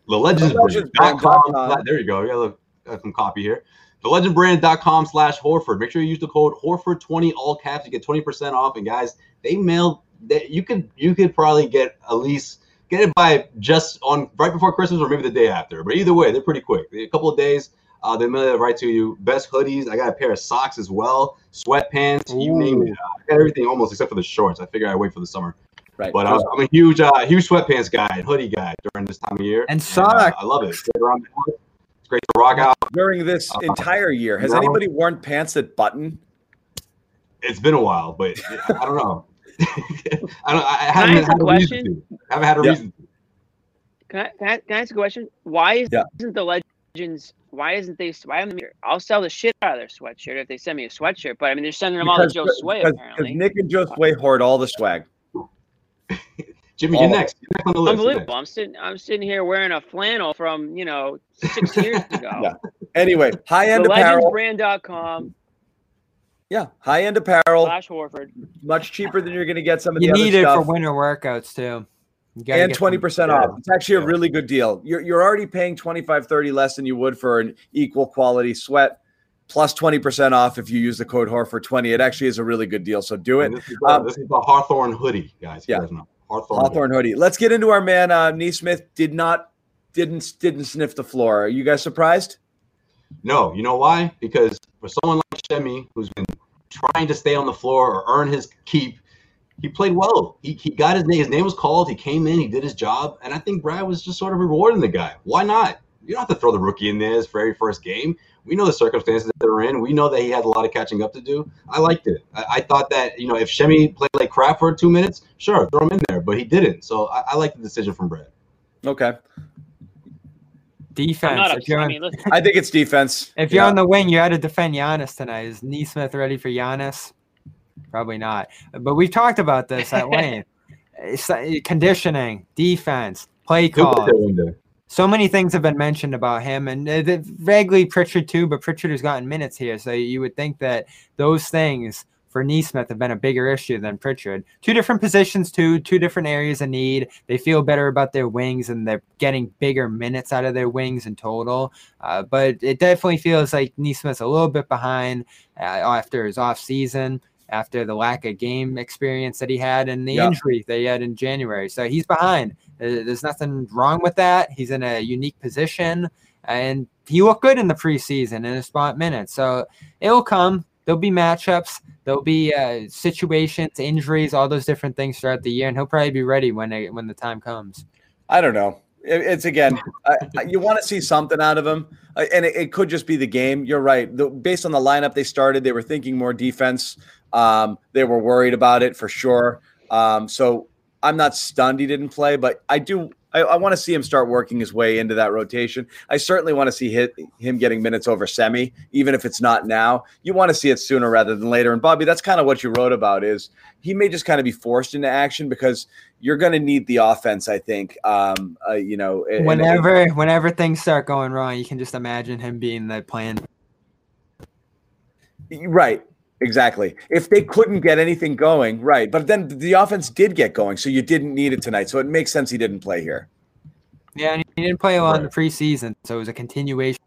the legends Legendsbrand.com. There you go. We got, some copy here. The legendbrand.com slash Horford. Make sure you use the code Horford20 all caps. You get 20% off. And guys, they mail that you could you could probably get at least get it by just on right before Christmas or maybe the day after. But either way, they're pretty quick. A couple of days, uh, they mail it right to you. Best hoodies. I got a pair of socks as well. Sweatpants. You name it. I got everything almost except for the shorts. I figure I wait for the summer. Right. But uh, I'm a huge, uh, huge sweatpants guy and hoodie guy during this time of year. And uh. I love it. It's great around the house. It's great to rock out. During this entire year, has no. anybody worn pants that button? It's been a while, but I don't know. I don't. I I haven't ask had a reason to. I haven't had a Yeah. reason. To. Can I, can I, can I ask a question? Why is, Yeah. isn't the Legends? Why isn't they? Why haven't they? I'll sell the shit out of their sweatshirt if they send me a sweatshirt. But I mean, they're sending them all to Joe Sway because- apparently. because Nick and Josue hoard all the swag. Jimmy, Oh. you're next. You're next on the list. Unbelievable! I'm sitting. I'm sitting here wearing a flannel from you know six years ago. Yeah. Anyway, high end The apparel. legendsbrand.com Yeah, high end apparel, slash Horford. much cheaper than you're going to get some of You the other stuff. You need it for winter workouts too. And 20% yeah. off. It's actually a really good deal. You're, you're already paying 25, 30 less than you would for an equal quality sweat, plus 20% off if you use the code HORFOR20. It actually is a really good deal. So do it. This is, the, Um, this is the Hawthorne hoodie, guys. Yeah. You guys know. Hawthorne. Hawthorne hoodie. Let's get into our man, uh, Nesmith. Did not, didn't, didn't sniff the floor. Are you guys surprised? No, you know why? Because for someone like Semi, who's been trying to stay on the floor or earn his keep, he played well. He, he got his name. His name was called. He came in. He did his job, and I think Brad was just sort of rewarding the guy. Why not? You don't have to throw the rookie in there his very first game. We know the circumstances that they're in. We know that he had a lot of catching up to do. I liked it. I, I thought that you know if Semi played like crap for two minutes, sure, throw him in there, but he didn't. So I, I like the decision from Brad. Okay. I'm defense. not upset. I mean, I think it's defense. if you're Yeah. on the wing, you had to defend Giannis tonight. Is Nesmith ready for Giannis? Probably not. But we've talked about this at length. It's, uh, conditioning, defense, play call. So many things have been mentioned about him, and uh, vaguely Pritchard too. But Pritchard has gotten minutes here, so you would think that those things for Nesmith have been a bigger issue than Pritchard. Two different positions, too, two different areas of need. They feel better about their wings, and they're getting bigger minutes out of their wings in total. Uh, but it definitely feels like Nesmith's a little bit behind uh, after his off season. After the lack of game experience that he had and the Yeah. injury that he had in January. So he's behind. Uh, There's nothing wrong with that. He's in a unique position, and he looked good in the preseason in his spot minutes. So it'll come. There'll be matchups. There'll be uh, situations, injuries, all those different things throughout the year, and he'll probably be ready when it, when the time comes. I don't know. It- It's again, I- you want to see something out of him, uh, and it, it could just be the game. You're right. The, based on the lineup they started, they were thinking more defense. Um, they were worried about it for sure. Um, so I'm not stunned he didn't play, but I do. I, I want to see him start working his way into that rotation. I certainly want to see hit, him getting minutes over Semi, even if it's not now. You want to see it sooner rather than later. And Bobby, that's kind of what you wrote about. Is he may just kind of be forced into action because you're going to need the offense. I think. Um, uh, you know, and- Whenever whenever things start going wrong, you can just imagine him being the plan. Right. Exactly. If they couldn't get anything going, right. But then the offense did get going, so you didn't need it tonight. So it makes sense he didn't play here. Yeah, and he didn't play a lot in the preseason, so it was a continuation.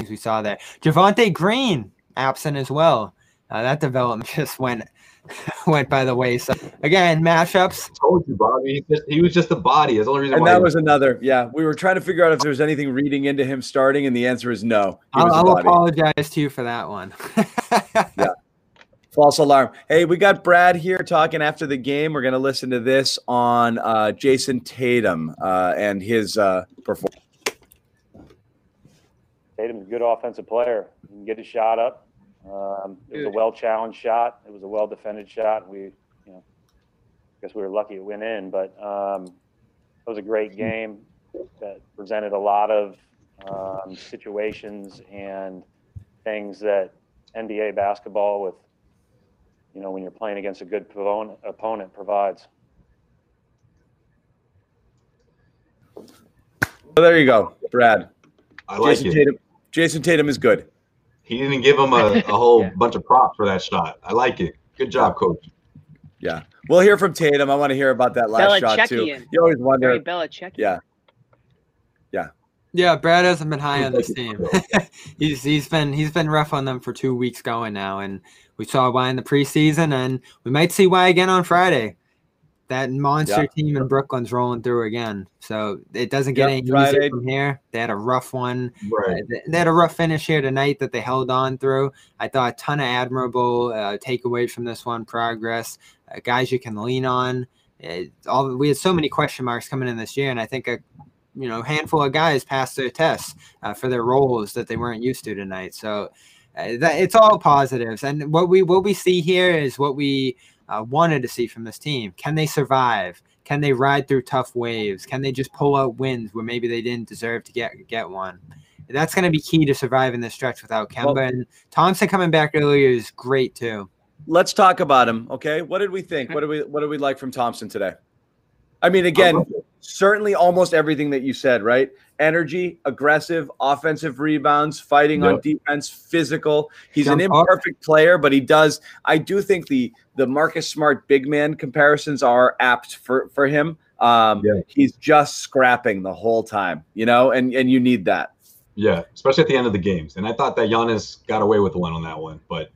As we saw there, Javonte Green absent as well. Uh, that development just went went by the wayside. Again, mashups. I told you, Bobby. He, just, he was just a body. That's the only reason And why. that was another. Yeah, we were trying to figure out if there was anything reading into him starting, and the answer is no. He I'll, was a I'll apologize to you for that one. Yeah. False alarm. Hey, we got Brad here talking after the game. We're going to listen to this on uh, Jayson Tatum uh, and his uh, performance. Tatum's a good offensive player. He can get his shot up. Um, it was a well challenged shot. It was a well defended shot. We, you know, I guess we were lucky it went in, but um, it was a great game that presented a lot of um, situations and things that NBA basketball with, you know, when you're playing against a good opponent, opponent provides. So there you go, Brad. I like Jayson it. Tatum. Jayson Tatum is good. He didn't give him a, a whole bunch of props for that shot. I like it. Good job, coach. Yeah, we'll hear from Tatum. I want to hear about that last shot too. You always wonder. Very Belichick. Yeah, yeah, yeah. Brad hasn't been high on this team. he's he's been he's been rough on them for two weeks going now, and we saw why in the preseason, and we might see why again on Friday. That monster Yeah. team in Brooklyn's rolling through again, so it doesn't get Yeah, any Friday. easier from here. They had a rough one. Right. Uh, they had a rough finish here tonight that they held on through. I thought a ton of admirable uh, takeaways from this one, progress, uh, guys you can lean on. Uh, all we had so many question marks coming in this year, and I think a you know handful of guys passed their tests uh, for their roles that they weren't used to tonight. So uh, that, it's all positives, and what we what we see here is what we uh, wanted to see from this team. Can they survive? Can they ride through tough waves? Can they just pull out wins where maybe they didn't deserve to get get one? That's going to be key to surviving this stretch without Kemba. Well- and Thompson coming back earlier is great too. let's talk about him. Okay, what did we think? What did we What did we like from Thompson today? I mean, again, certainly almost everything that you said. Right? Energy, aggressive, offensive rebounds, fighting on defense, physical. He's an Jump up. imperfect player, but he does. I do think the the Marcus Smart big man comparisons are apt for for him. Um, Yeah. He's just scrapping the whole time, you know, and and you need that. Yeah, especially at the end of the games. And I thought that Giannis got away with one on that one, but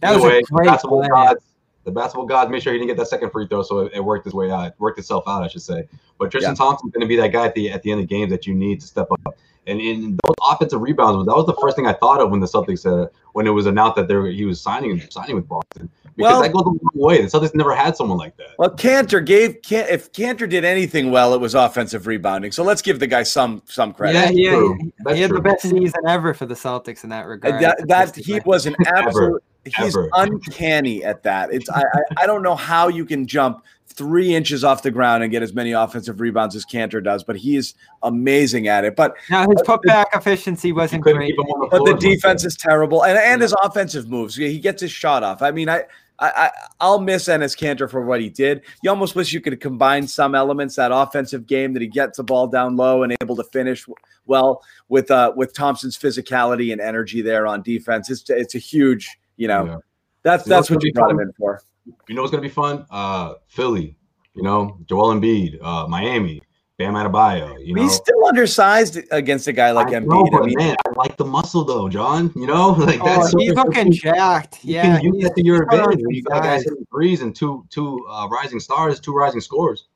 That either was way, a great basketball play. gods, the basketball gods made sure he didn't get that second free throw, so it, it worked his way out, worked itself out, I should say. But Tristan Yeah. Thompson's going to be that guy at the at the end of the games that you need to step up. And in those offensive rebounds, that was the first thing I thought of when the Celtics said when it was announced that they were, he was signing signing with Boston because Well- that goes a long way. The Celtics never had someone like that. Well, Kanter gave can if Kanter did anything well, it was offensive rebounding. So let's give the guy some some credit. Yeah, he, true. he, That's he had the best season ever for the Celtics in that regard. That, that he was an absolute he's Ever. uncanny at that it's I, I i don't know how you can jump three inches off the ground and get as many offensive rebounds as Kanter does but he is amazing at it but Now his putback efficiency wasn't great. keep him on the but the defense is terrible and, and his offensive moves he gets his shot off i mean i I, I I'll miss Enes Kanter for what he did. You almost wish you could combine some elements that offensive game that he gets the ball down low and able to finish well with uh with Thompson's physicality and energy there on defense. It's it's a huge you know Yeah. that's You that's what's what you be brought him in for. You know what's gonna be fun? Uh, Philly. You know, Joel Embiid, uh, Miami, Bam Adebayo. You know, He's still undersized against a guy like I Embiid. know, I but mean, man, I like the muscle though, John. You know, like Oh, that's he's looking jacked. You Yeah, can use that to your he's put on advantage. when You got guys size. hitting threes and two two uh, rising stars, two rising scores.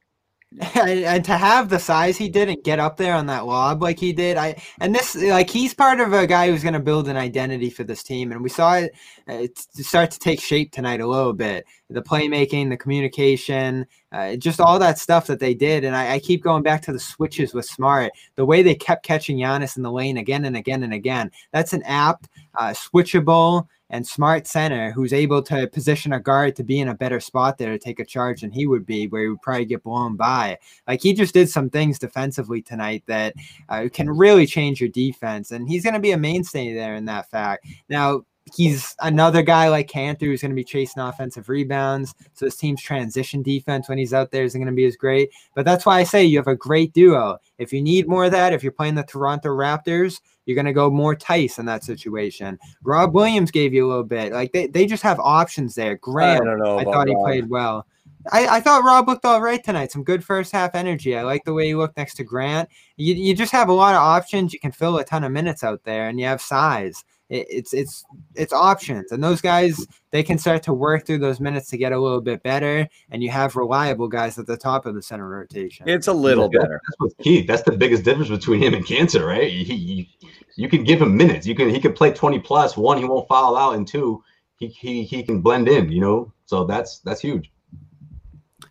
and, and to have the size he did and get up there on that lob like he did, I and this like he's part of a guy who's going to build an identity for this team, and we saw it, uh, it start to take shape tonight a little bit. The playmaking, the communication, uh, just all that stuff that they did, and I, I keep going back to the switches with Smart, the way they kept catching Giannis in the lane again and again and again. That's an apt, uh, switchable and smart center who's able to position a guard to be in a better spot there to take a charge than he would be, where he would probably get blown by. Like he just did some things defensively tonight that uh, can really change your defense, and he's going to be a mainstay there in that fact. Now, he's another guy like Kanter who's going to be chasing offensive rebounds. So his team's transition defense when he's out there isn't going to be as great. But that's why I say you have a great duo. If you need more of that, if you're playing the Toronto Raptors, you're going to go more Theis in that situation. Rob Williams gave you a little bit. Like they, they just have options there. Grant, I don't know. I thought he Rob. played well. I, I thought Rob looked all right tonight. Some good first half energy. I like the way he looked next to Grant. You, you just have a lot of options. You can fill a ton of minutes out there, and you have size. It, it's it's it's options, and those guys they can start to work through those minutes to get a little bit better. And you have reliable guys at the top of the center rotation. It's a little Yeah, better. That's what's key. That's the biggest difference between him and Kanter, right? He, he, you can give him minutes. You can he can play 20. One, he won't foul out, and two, he he, he can blend in, you know. So that's that's huge.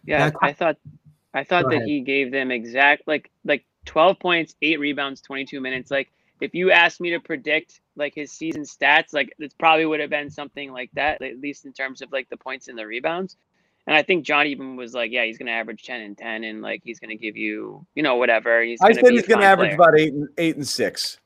Yeah, Now, I thought I thought that ahead. he gave them exact like like 12 points, 8 rebounds, 22 minutes. Like if you asked me to predict like his season stats, like it probably would have been something like that, at least in terms of like the points and the rebounds. And I think John even was like, yeah, he's going to average 10 and 10 and like he's going to give you, you know, whatever. He's I gonna said be a he's going to average player. about eight and eight and six.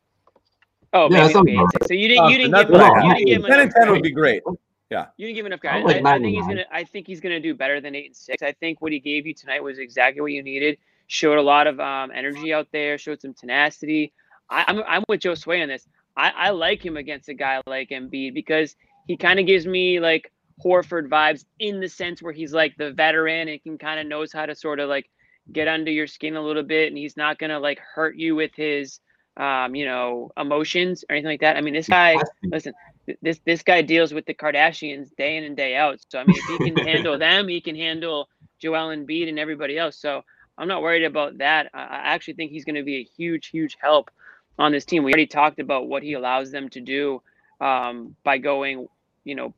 Oh, Yeah, maybe, that sounds okay. about So you didn't you didn't Not give bad. him, you didn't give him ten and enough ten credit. would be great. Yeah. You didn't give enough I credit. like I, I think he's gonna. I think he's gonna do better than eight and six. I think what he gave you tonight was exactly what you needed. Showed a lot of um, energy out there. Showed some tenacity. I, I'm I'm with Joe Sway on this. I, I like him against a guy like Embiid because he kind of gives me like Horford vibes in the sense where he's like the veteran and can kind of knows how to sort of like get under your skin a little bit, and he's not gonna like hurt you with his um, you know, emotions or anything like that. I mean, this guy, listen, this this guy deals with the Kardashians day in and day out. So I mean, if he can handle them, he can handle Joel Embiid and everybody else. So I'm not worried about that. I, I actually think he's going to be a huge, huge help on this team. We already talked about what he allows them to do um, by going, you know,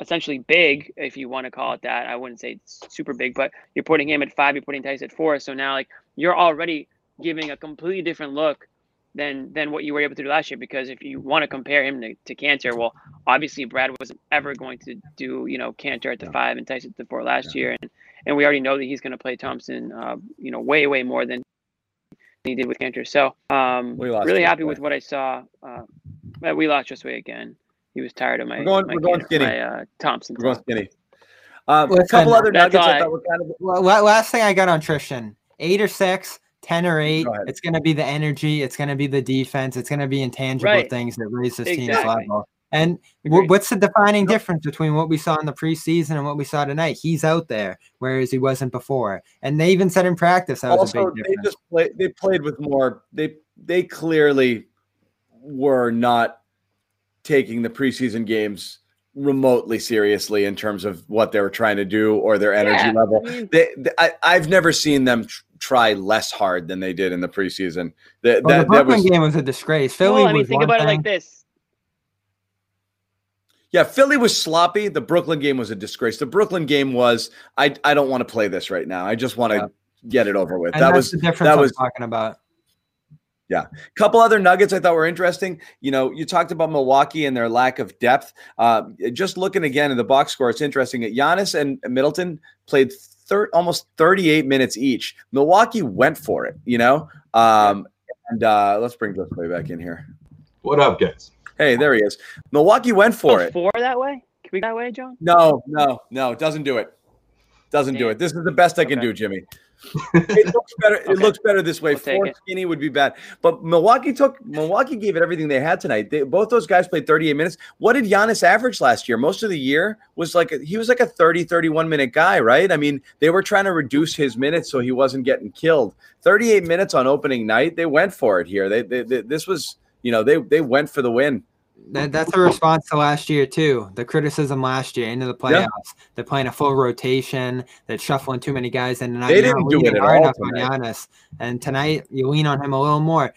essentially big, if you want to call it that. I wouldn't say super big, but you're putting him at five, you're putting Theis at four. So now, like, you're already giving a completely different look than than what you were able to do last year. Because if you want to compare him to, to Kanter, well, obviously Brad wasn't ever going to do you know Kanter at the five and Tyson at the four last year, and and we already know that he's going to play Thompson, uh, you know, way way more than he did with Kanter. So um, We lost really happy Sway. with what I saw. Uh, but we lost Josue again. He was tired of my We're going- my, we're going Kanter- skinny. my uh, Thompson. We're going skinny. Um, a couple other nuggets I I- thought were kind of Well, last thing I got on Tristan, eight or six, 10 or eight. Go. It's going to be the energy. It's going to be the defense. It's going to be intangible Right. things that raise this team's level. And wh- Agreed. what's the defining difference between what we saw in the preseason and what we saw tonight? He's out there, whereas he wasn't before. And they even said in practice that was a also big they just play they played with more they they clearly were not taking the preseason games remotely seriously in terms of what they were trying to do or their energy Yeah, level. I mean- They, they- I, I've never seen them tr- try less hard than they did in the preseason. That, Well, the that, that Brooklyn was game was a disgrace. Philly well, I mean, was think one about it like this. Yeah. Philly was sloppy. The Brooklyn game was a disgrace. The Brooklyn game was I I don't want to play this right now. I just want to Yeah. get it over with. And that that's was the difference that I'm was talking about. Yeah. A couple other nuggets I thought were interesting. You know, you talked about Milwaukee and their lack of depth. Uh, just looking again at the box score, it's interesting. that Giannis and Middleton played thir- almost 38 minutes each. Milwaukee went for it, you know. Um, and uh, let's bring this way back in here. What up, guys? Hey, there he is. Milwaukee went for Oh, it. Four that way? Can we go that way, John? No, no, no, it doesn't do it. Doesn't do it. This is the best I can Okay. do, Jimmy. it looks better. It Okay. looks better this way. We'll Four skinny would be bad. But Milwaukee took Milwaukee gave it everything they had tonight. They, both those guys played 38 minutes. What did Giannis average last year? Most of the year was like a, he was like a 30 31 minute guy, right? I mean, they were trying to reduce his minutes so he wasn't getting killed. 38 minutes on opening night. They went for it here. They, they, they this was, you know, they they went for the win. That, that's a response to last year too. The criticism last year into the playoffs. Yeah. They're playing a full rotation. They're shuffling too many guys in and they didn't do it at all enough on. Giannis. And tonight you lean on him a little more.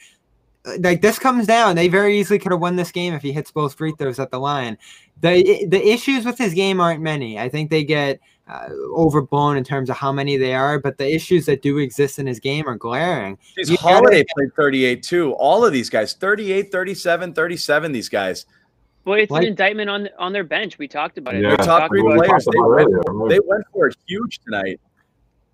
Like this comes down. They very easily could have won this game if he hits both free throws at the line. The the issues with his game aren't many. I think they get uh, overblown in terms of how many they are, but the issues that do exist in his game are glaring. His You gotta- Holiday played 38 too. All of these guys, 38, 37, 37, these guys. Well, it's Like- an indictment on on their bench. We talked about it. Yeah. We Top talked three about players. They went, they went for it huge tonight.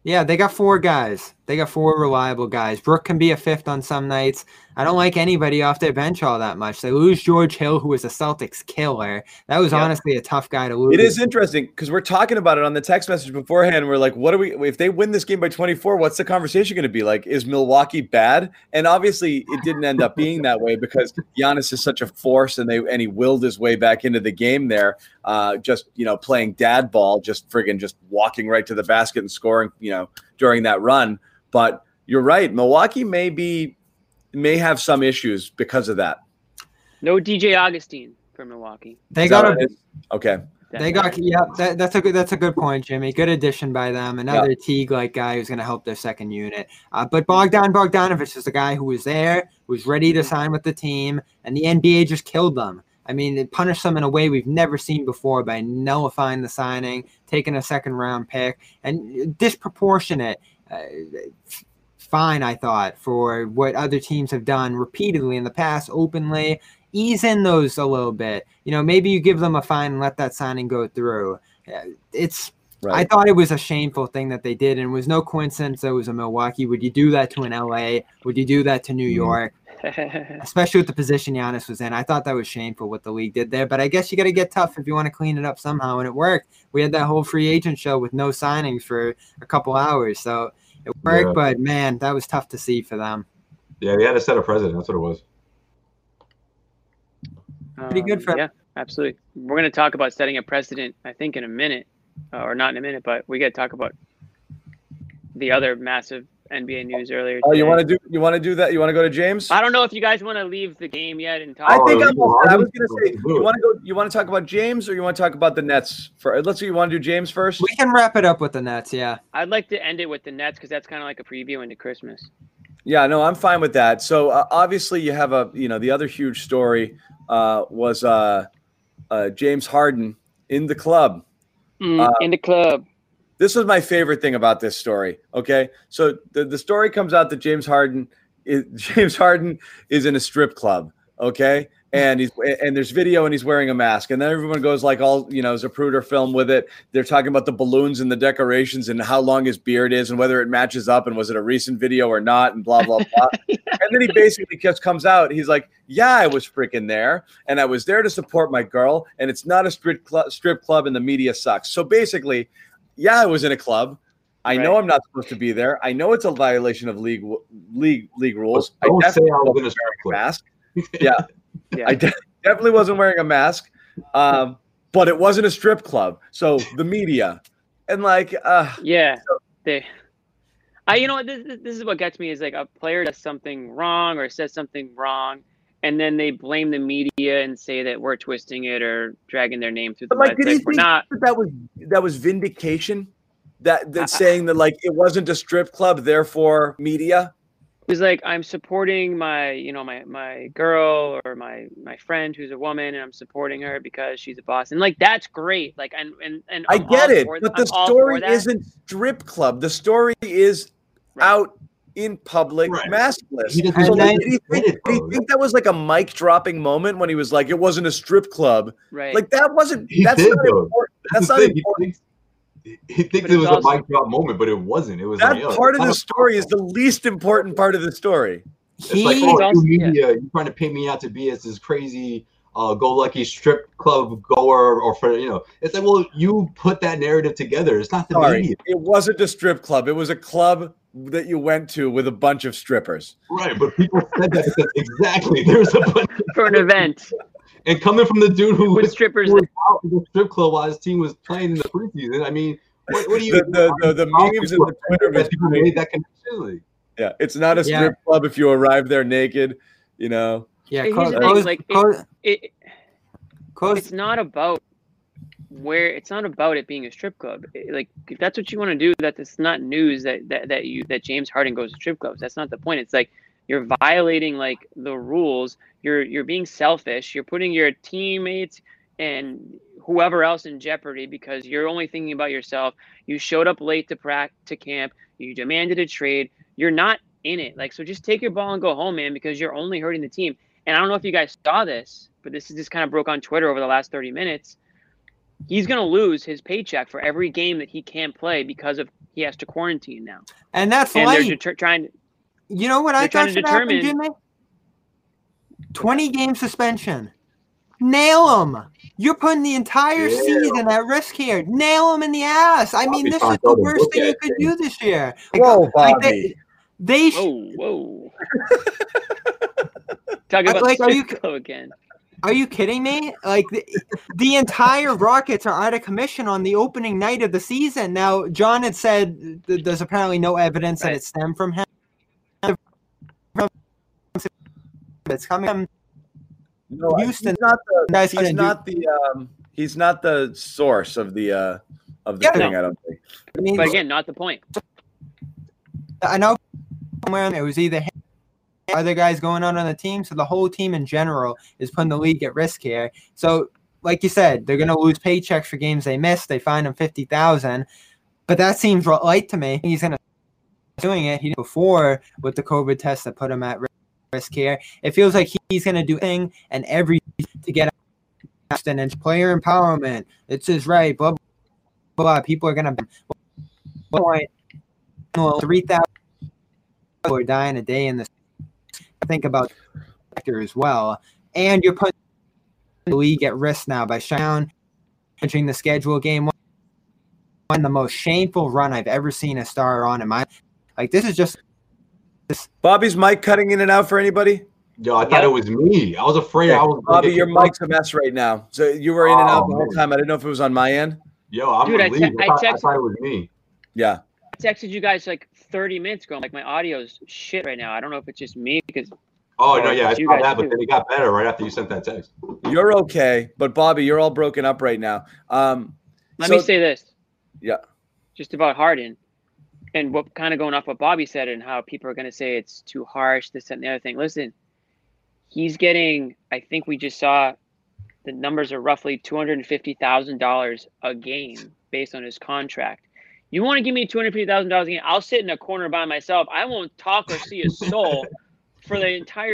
Yeah, they got four guys. They got four reliable guys. Brook can be a fifth on some nights. I don't like anybody off their bench all that much. They lose George Hill, who was a Celtics killer. That was Yeah. honestly a tough guy to lose. It is interesting because we're talking about it on the text message beforehand. We're like, what do we, if they win this game by 24, what's the conversation going to be like? Is Milwaukee bad? And obviously, it didn't end up being that way because Giannis is such a force and they, and he willed his way back into the game there, uh, just, you know, playing dad ball, just friggin' just walking right to the basket and scoring, you know, during that run. But you're right. Milwaukee may be, may have some issues because of that. No DJ Augustin for Milwaukee. They Is got what a okay. They got yeah. That, that's a good. That's a good point, Jimmy. Good addition by them. Another Teague like guy who's going to help their second unit. Uh, but Bogdan Bogdanovich is the guy who was there, was ready to sign with the team, and the NBA just killed them. I mean, they punished them in a way we've never seen before by nullifying the signing, taking a second round pick, and disproportionate. Uh, fine, I thought, for what other teams have done repeatedly in the past, openly. Ease in those a little bit. You know, maybe you give them a fine and let that signing go through. Uh, It's. I thought it was a shameful thing that they did, and it was no coincidence that it was a Milwaukee. Would you do that to an LA? Would you do that to New Mhm. York? Especially with the position Giannis was in. I thought that was shameful what the league did there, but I guess you got to get tough if you want to clean it up somehow, and it worked. We had that whole free agent show with no signings for a couple hours, so it worked. Yeah. But man, that was tough to see for them. Yeah, they had to set a precedent. That's what it was. Pretty good for- Um, yeah, absolutely. We're going to talk about setting a precedent, I think, in a minute, uh, or not in a minute, but we got to talk about the other massive NBA news earlier. Oh, you want to do, you want to do that? You want to go to James? I don't know if you guys want to leave the game yet and talk. I Oh, think you I'm. all. I was gonna say, you want to go? You want to talk about James, or you want to talk about the Nets? For let's see, you want to do James first? We can wrap it up with the Nets, yeah. I'd like to end it with the Nets because that's kind of like a preview into Christmas. Yeah, no, I'm fine with that. So uh, obviously, you have a, you know, the other huge story uh, was uh, uh, James Harden in the club. Mm, Uh, in the club. This was my favorite thing about this story. Okay, so the, the story comes out that James Harden is James Harden is in a strip club. Okay, and he's and there's video and he's wearing a mask, and then everyone goes like all you know Zapruder film with it. They're talking about the balloons and the decorations and how long his beard is and whether it matches up and was it a recent video or not and blah blah blah. and then he basically just comes out. He's like, "Yeah, I was freaking there, and I was there to support my girl, and it's not a strip club, strip club, and the media sucks." So basically, yeah, I was in a club. I know I'm not supposed to be there. I know it's a violation of league league league rules. I Don't say definitely I was in a wasn't strip club. mask. Yeah, Yeah. I de- definitely wasn't wearing a mask. Um, but it wasn't a strip club. So the media and like, uh, Yeah, they. I you know this, this this is what gets me is like a player does something wrong or says something wrong, and then they blame the media and say that we're twisting it or dragging their name through the but like, mud. did he like, we're think not. that, that was that was vindication? That that saying that like it wasn't a strip club, therefore media. He's like, I'm supporting my, you know, my my girl or my my friend who's a woman, and I'm supporting her because she's a boss. And like that's great. Like and and and I I'm get it, but the I'm story isn't strip club. The story is Right. out in public, Right. maskless. He doesn't So, like, did he think, Did he think that was like a mic dropping moment when he was like, "It wasn't a strip club"? right. Like that wasn't. He that's did, not though. important. That's That's not thing. He important. thinks, he thinks But it was also- a mic drop moment, but it wasn't. It was That like, part of the story is the least important part of the story. It's He, like, He's oh, also- you yeah. media, you're trying to paint me out to be as this crazy uh, go lucky strip club goer or for you know. It's like, well, you put that narrative together. It's not the Sorry, media, it wasn't a strip club. It was a club that you went to with a bunch of strippers. right? But people said that because exactly there's a bunch, for an event and coming from the dude who with was, strippers. who was out in the strip club while his team was playing in the preseason. I mean, what, what do you? The the, the, the memes and the Twitter that people between- made that connection. Like, Yeah, it's not a Yeah. strip club if you arrive there naked. You know, yeah, Here's the thing, close, like, it- close, It, it's not about where it's not about it being a strip club. Like if that's what you want to do, that it's not news that, that that you that James Harden goes to strip clubs. That's not the point. It's like you're violating like the rules. You're you're being selfish. You're putting your teammates and whoever else in jeopardy because you're only thinking about yourself. You showed up late to prac to camp. You demanded a trade. You're not in it. Like so, just take your ball and go home, man, because you're only hurting the team. And I don't know if you guys saw this, but this is just kind of broke on Twitter over the last 30 minutes. He's going to lose his paycheck for every game that he can't play because of he has to quarantine now. And that's And light. they're deter- trying. To, you know what I They're trying thought to should happen, determine- Jimmy? 20 game suspension. Nail him. You're putting the entire Yeah. season at risk here. Nail him in the ass. I mean, Bobby's this is the worst thing you could things. do this year. Like, Whoa, like, Bobby. they, they sh- Whoa, whoa. Talking about like, are you- again. Are you kidding me? Like the, the entire Rockets are out of commission on the opening night of the season. Now, John had said th- there's apparently no evidence that it stemmed from him. It's coming from No, Houston. He's not the. Guys He's gonna do- not the. Um, he's not the source of the. Uh, of the Yeah. thing. No. I don't think. I mean, But again, not the point. I know somewhere it was either him or other guys going on on the team. So the whole team in general is putting the league at risk here. So, like you said, they're going to lose paychecks for games they missed. They fine them fifty thousand, but that seems light to me. He's going to doing it he did before with the COVID test that put him at risk here. It feels like he's going to do thing and every to get out and it's player empowerment. It's his right. Blah blah. blah. People are going to. Point. Three thousand people are dying a day in this. Think about sector as well, and you're putting the league at risk now by shutting down, entering the schedule game. One one the most shameful run I've ever seen a star on in my like. This is just This. Bobby's mic cutting in and out for anybody. Yo, I thought Yeah. it was me. I was afraid I was. gonna Bobby, your mic's a mess right now. So you were in and out Oh, the whole man. time. I didn't know if it was on my end. Yo, I'm Dude, I relieved. te- I, I thought, I texted- thought it was me. Yeah. I texted you guys like 30 minutes ago. I'm like, my audio's shit right now. I don't know if it's just me because Oh no, yeah, I you saw guys that, but then it got better right after you sent that text. You're okay, but Bobby, you're all broken up right now. Um, let so- me say this. Yeah. Just about Harden and what kind of going off what Bobby said and how people are going to say it's too harsh, this and the other thing. Listen, he's getting, I think we just saw the numbers are roughly $250,000 a game based on his contract. You want to give me $250,000 a game? I'll sit in a corner by myself. I won't talk or see a soul for the entire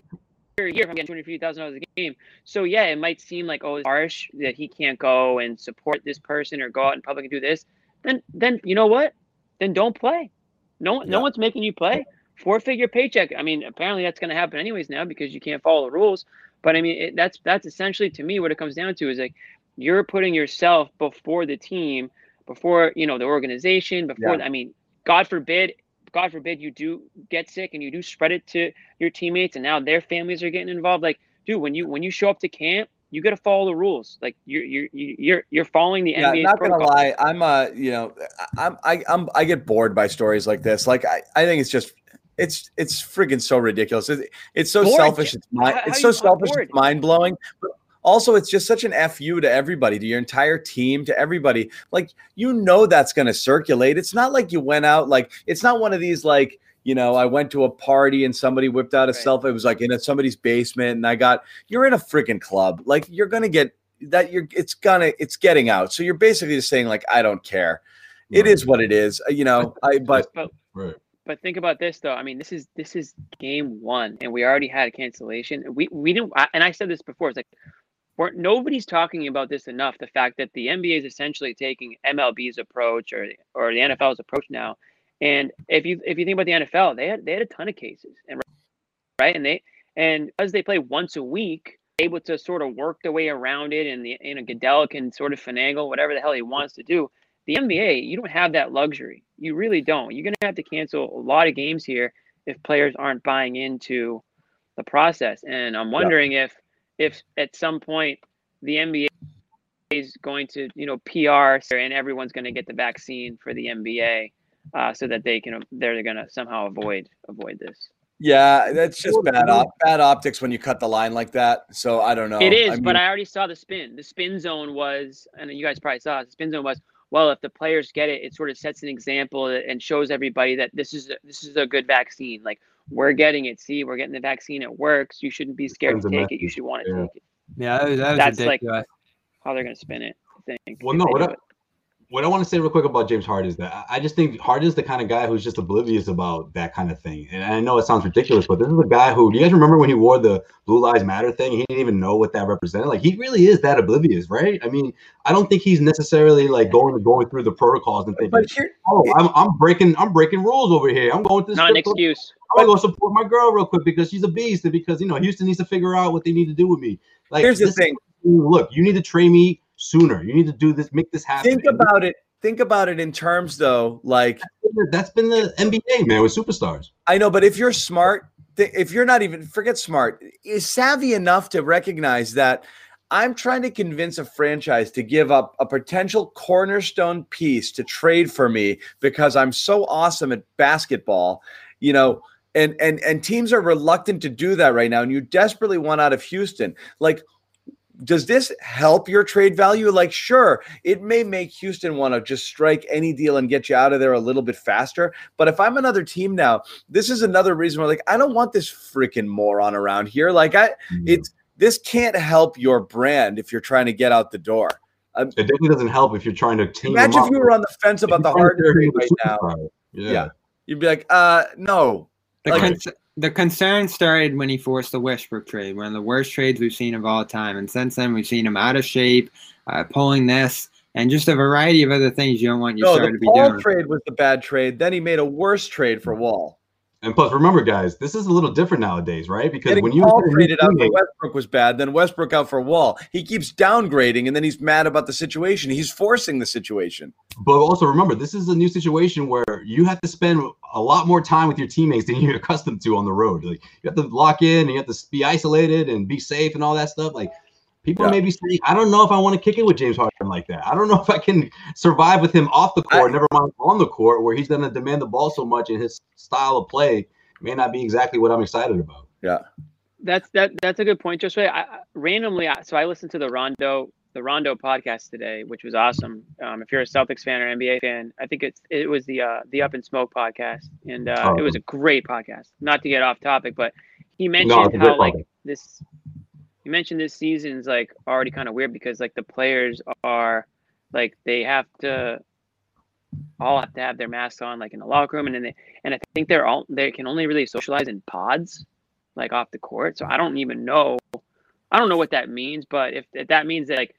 year if I'm getting $250,000 a game. So yeah, it might seem like oh, it's harsh that he can't go and support this person or go out in public and do this. Then, then you know what? Then don't play. No, no Yeah. one's making you play. Four figure paycheck. I mean, apparently that's going to happen anyways now because you can't follow the rules. But I mean, it, that's that's essentially to me what it comes down to is like you're putting yourself before the team, before you know the organization, before Yeah. I mean, God forbid, God forbid you do get sick and you do spread it to your teammates, and now their families are getting involved. Like, dude, when you when you show up to camp, you got to follow the rules. Like you're you're you're you're following the yeah, NBA's not gonna lie. I'm uh, you know, I'm I, I'm I get bored by stories like this. Like I, I think it's just it's it's friggin' so ridiculous. It, it's so Bored? selfish. It's mind. How- how It's so selfish. bored? It's mind blowing. But also, it's just such an fu to everybody, to your entire team, to everybody. Like you know that's gonna circulate. It's not like you went out. Like it's not one of these like. You know, I went to a party and somebody whipped out a Right. selfie. It was like in a, somebody's basement, and I got. You're in a freaking club. Like you're gonna get that. You're. It's gonna. It's getting out. So you're basically just saying like, I don't care. It Right. is what it is. You know. I. But But Right. but think about this though. I mean, this is this is game one, and we already had a cancellation. We we didn't, I- and I said this before. It's like nobody's talking about this enough. The fact that the NBA is essentially taking MLB's approach or or the NFL's approach now. And if you if you think about the NFL, they had they had a ton of cases, and right, and they and because they play once a week, able to sort of work their way around it, and the you know Goodell can sort of finagle whatever the hell he wants to do. The NBA, you don't have that luxury. You really don't. You're going to have to cancel a lot of games here if players aren't buying into the process. And I'm wondering if if at some point the NBA is going to, you know, PR and everyone's going to get the vaccine for the NBA uh, so that they can they're going to somehow avoid avoid this. yeah, that's just bad op- bad optics when you cut the line like that. So I don't know. It is, I but I already saw the spin. The spin zone was, and you guys probably saw it. The spin zone was, well, if the players get it, it sort of sets an example and shows everybody that this is a, this is a good vaccine. Like we're getting it. See, we're getting the vaccine. It works. You shouldn't be scared to take it. You should want to yeah. take it. yeah, that was, that was That's like- how they're going to spin it. I think. Well, no, what I- it. What I want to say real quick about James Harden is that I- I just think Harden's the kind of guy who's just oblivious about that kind of thing. And I know it sounds ridiculous, but this is a guy who do you guys remember when he wore the Blue Lives Matter thing? He didn't even know what that represented. Like he really is that oblivious, right? I mean, I don't think he's necessarily like going going through the protocols and thinking, But here, oh, I'm, I'm breaking I'm breaking rules over here. I'm going to Not an excuse. I'm gonna go support my girl real quick because she's a beast, and because you know Houston needs to figure out what they need to do with me. Like here's the this- thing. Look, you need to train me sooner. You need to do this, make this happen. Think about it. Think about it in terms though, like that's been the NBA man with superstars. I know, but if you're smart, if you're not even forget smart, is savvy enough to recognize that I'm trying to convince a franchise to give up a potential cornerstone piece to trade for me because I'm so awesome at basketball, you know, and and and teams are reluctant to do that right now and you desperately want out of Houston. Like does this help your trade value? Like, sure, it may make Houston want to just strike any deal and get you out of there a little bit faster. But if I'm another team now, this is another reason where, like, I don't want this freaking moron around here. Like, I, it's this can't help your brand if you're trying to get out the door. Um, It definitely doesn't help if you're trying to team imagine if you were on the fence about the If you're hard trade right now. with a superstar, Yeah. Yeah. You'd be like, uh, no. Like- cons- the concern started when he forced the Westbrook trade, one of the worst trades we've seen of all time. And since then, we've seen him out of shape, uh, pulling this, and just a variety of other things you don't want your No, star to be doing. trade was the bad trade. Then he made a worse trade for Wall. And plus, remember, guys, this is a little different nowadays, right? Because Getting when you Paul get a new traded out for Westbrook was bad. Then Westbrook out for Wall. He keeps downgrading, and then he's mad about the situation. He's forcing the situation. But also remember, this is a new situation where you have to spend a lot more time with your teammates than you're accustomed to on the road. Like you have to lock in, and you have to be isolated and be safe and all that stuff. Like people Yeah. may be saying, I don't know if I want to kick it with James Harden like that. I don't know if I can survive with him off the court, I- never mind on the court, where he's going to demand the ball so much, and his style of play may not be exactly what I'm excited about. Yeah. That's that. That's a good point, Josue. I, I- randomly, I- so I listened to the Rondo the Rondo podcast today, which was awesome. Um, if you're a Celtics fan or NBA fan, I think it's it was the uh, the Up and Smoke podcast, and uh, it was a great podcast. Not to get off topic, but he mentioned it's a great how like this. You mentioned this season's like already kind of weird because like the players are like they have to all have to have their masks on like in the locker room and then they, and I think they're all they can only really socialize in pods like off the court. So I don't even know I don't know what that means, but if, if that means that like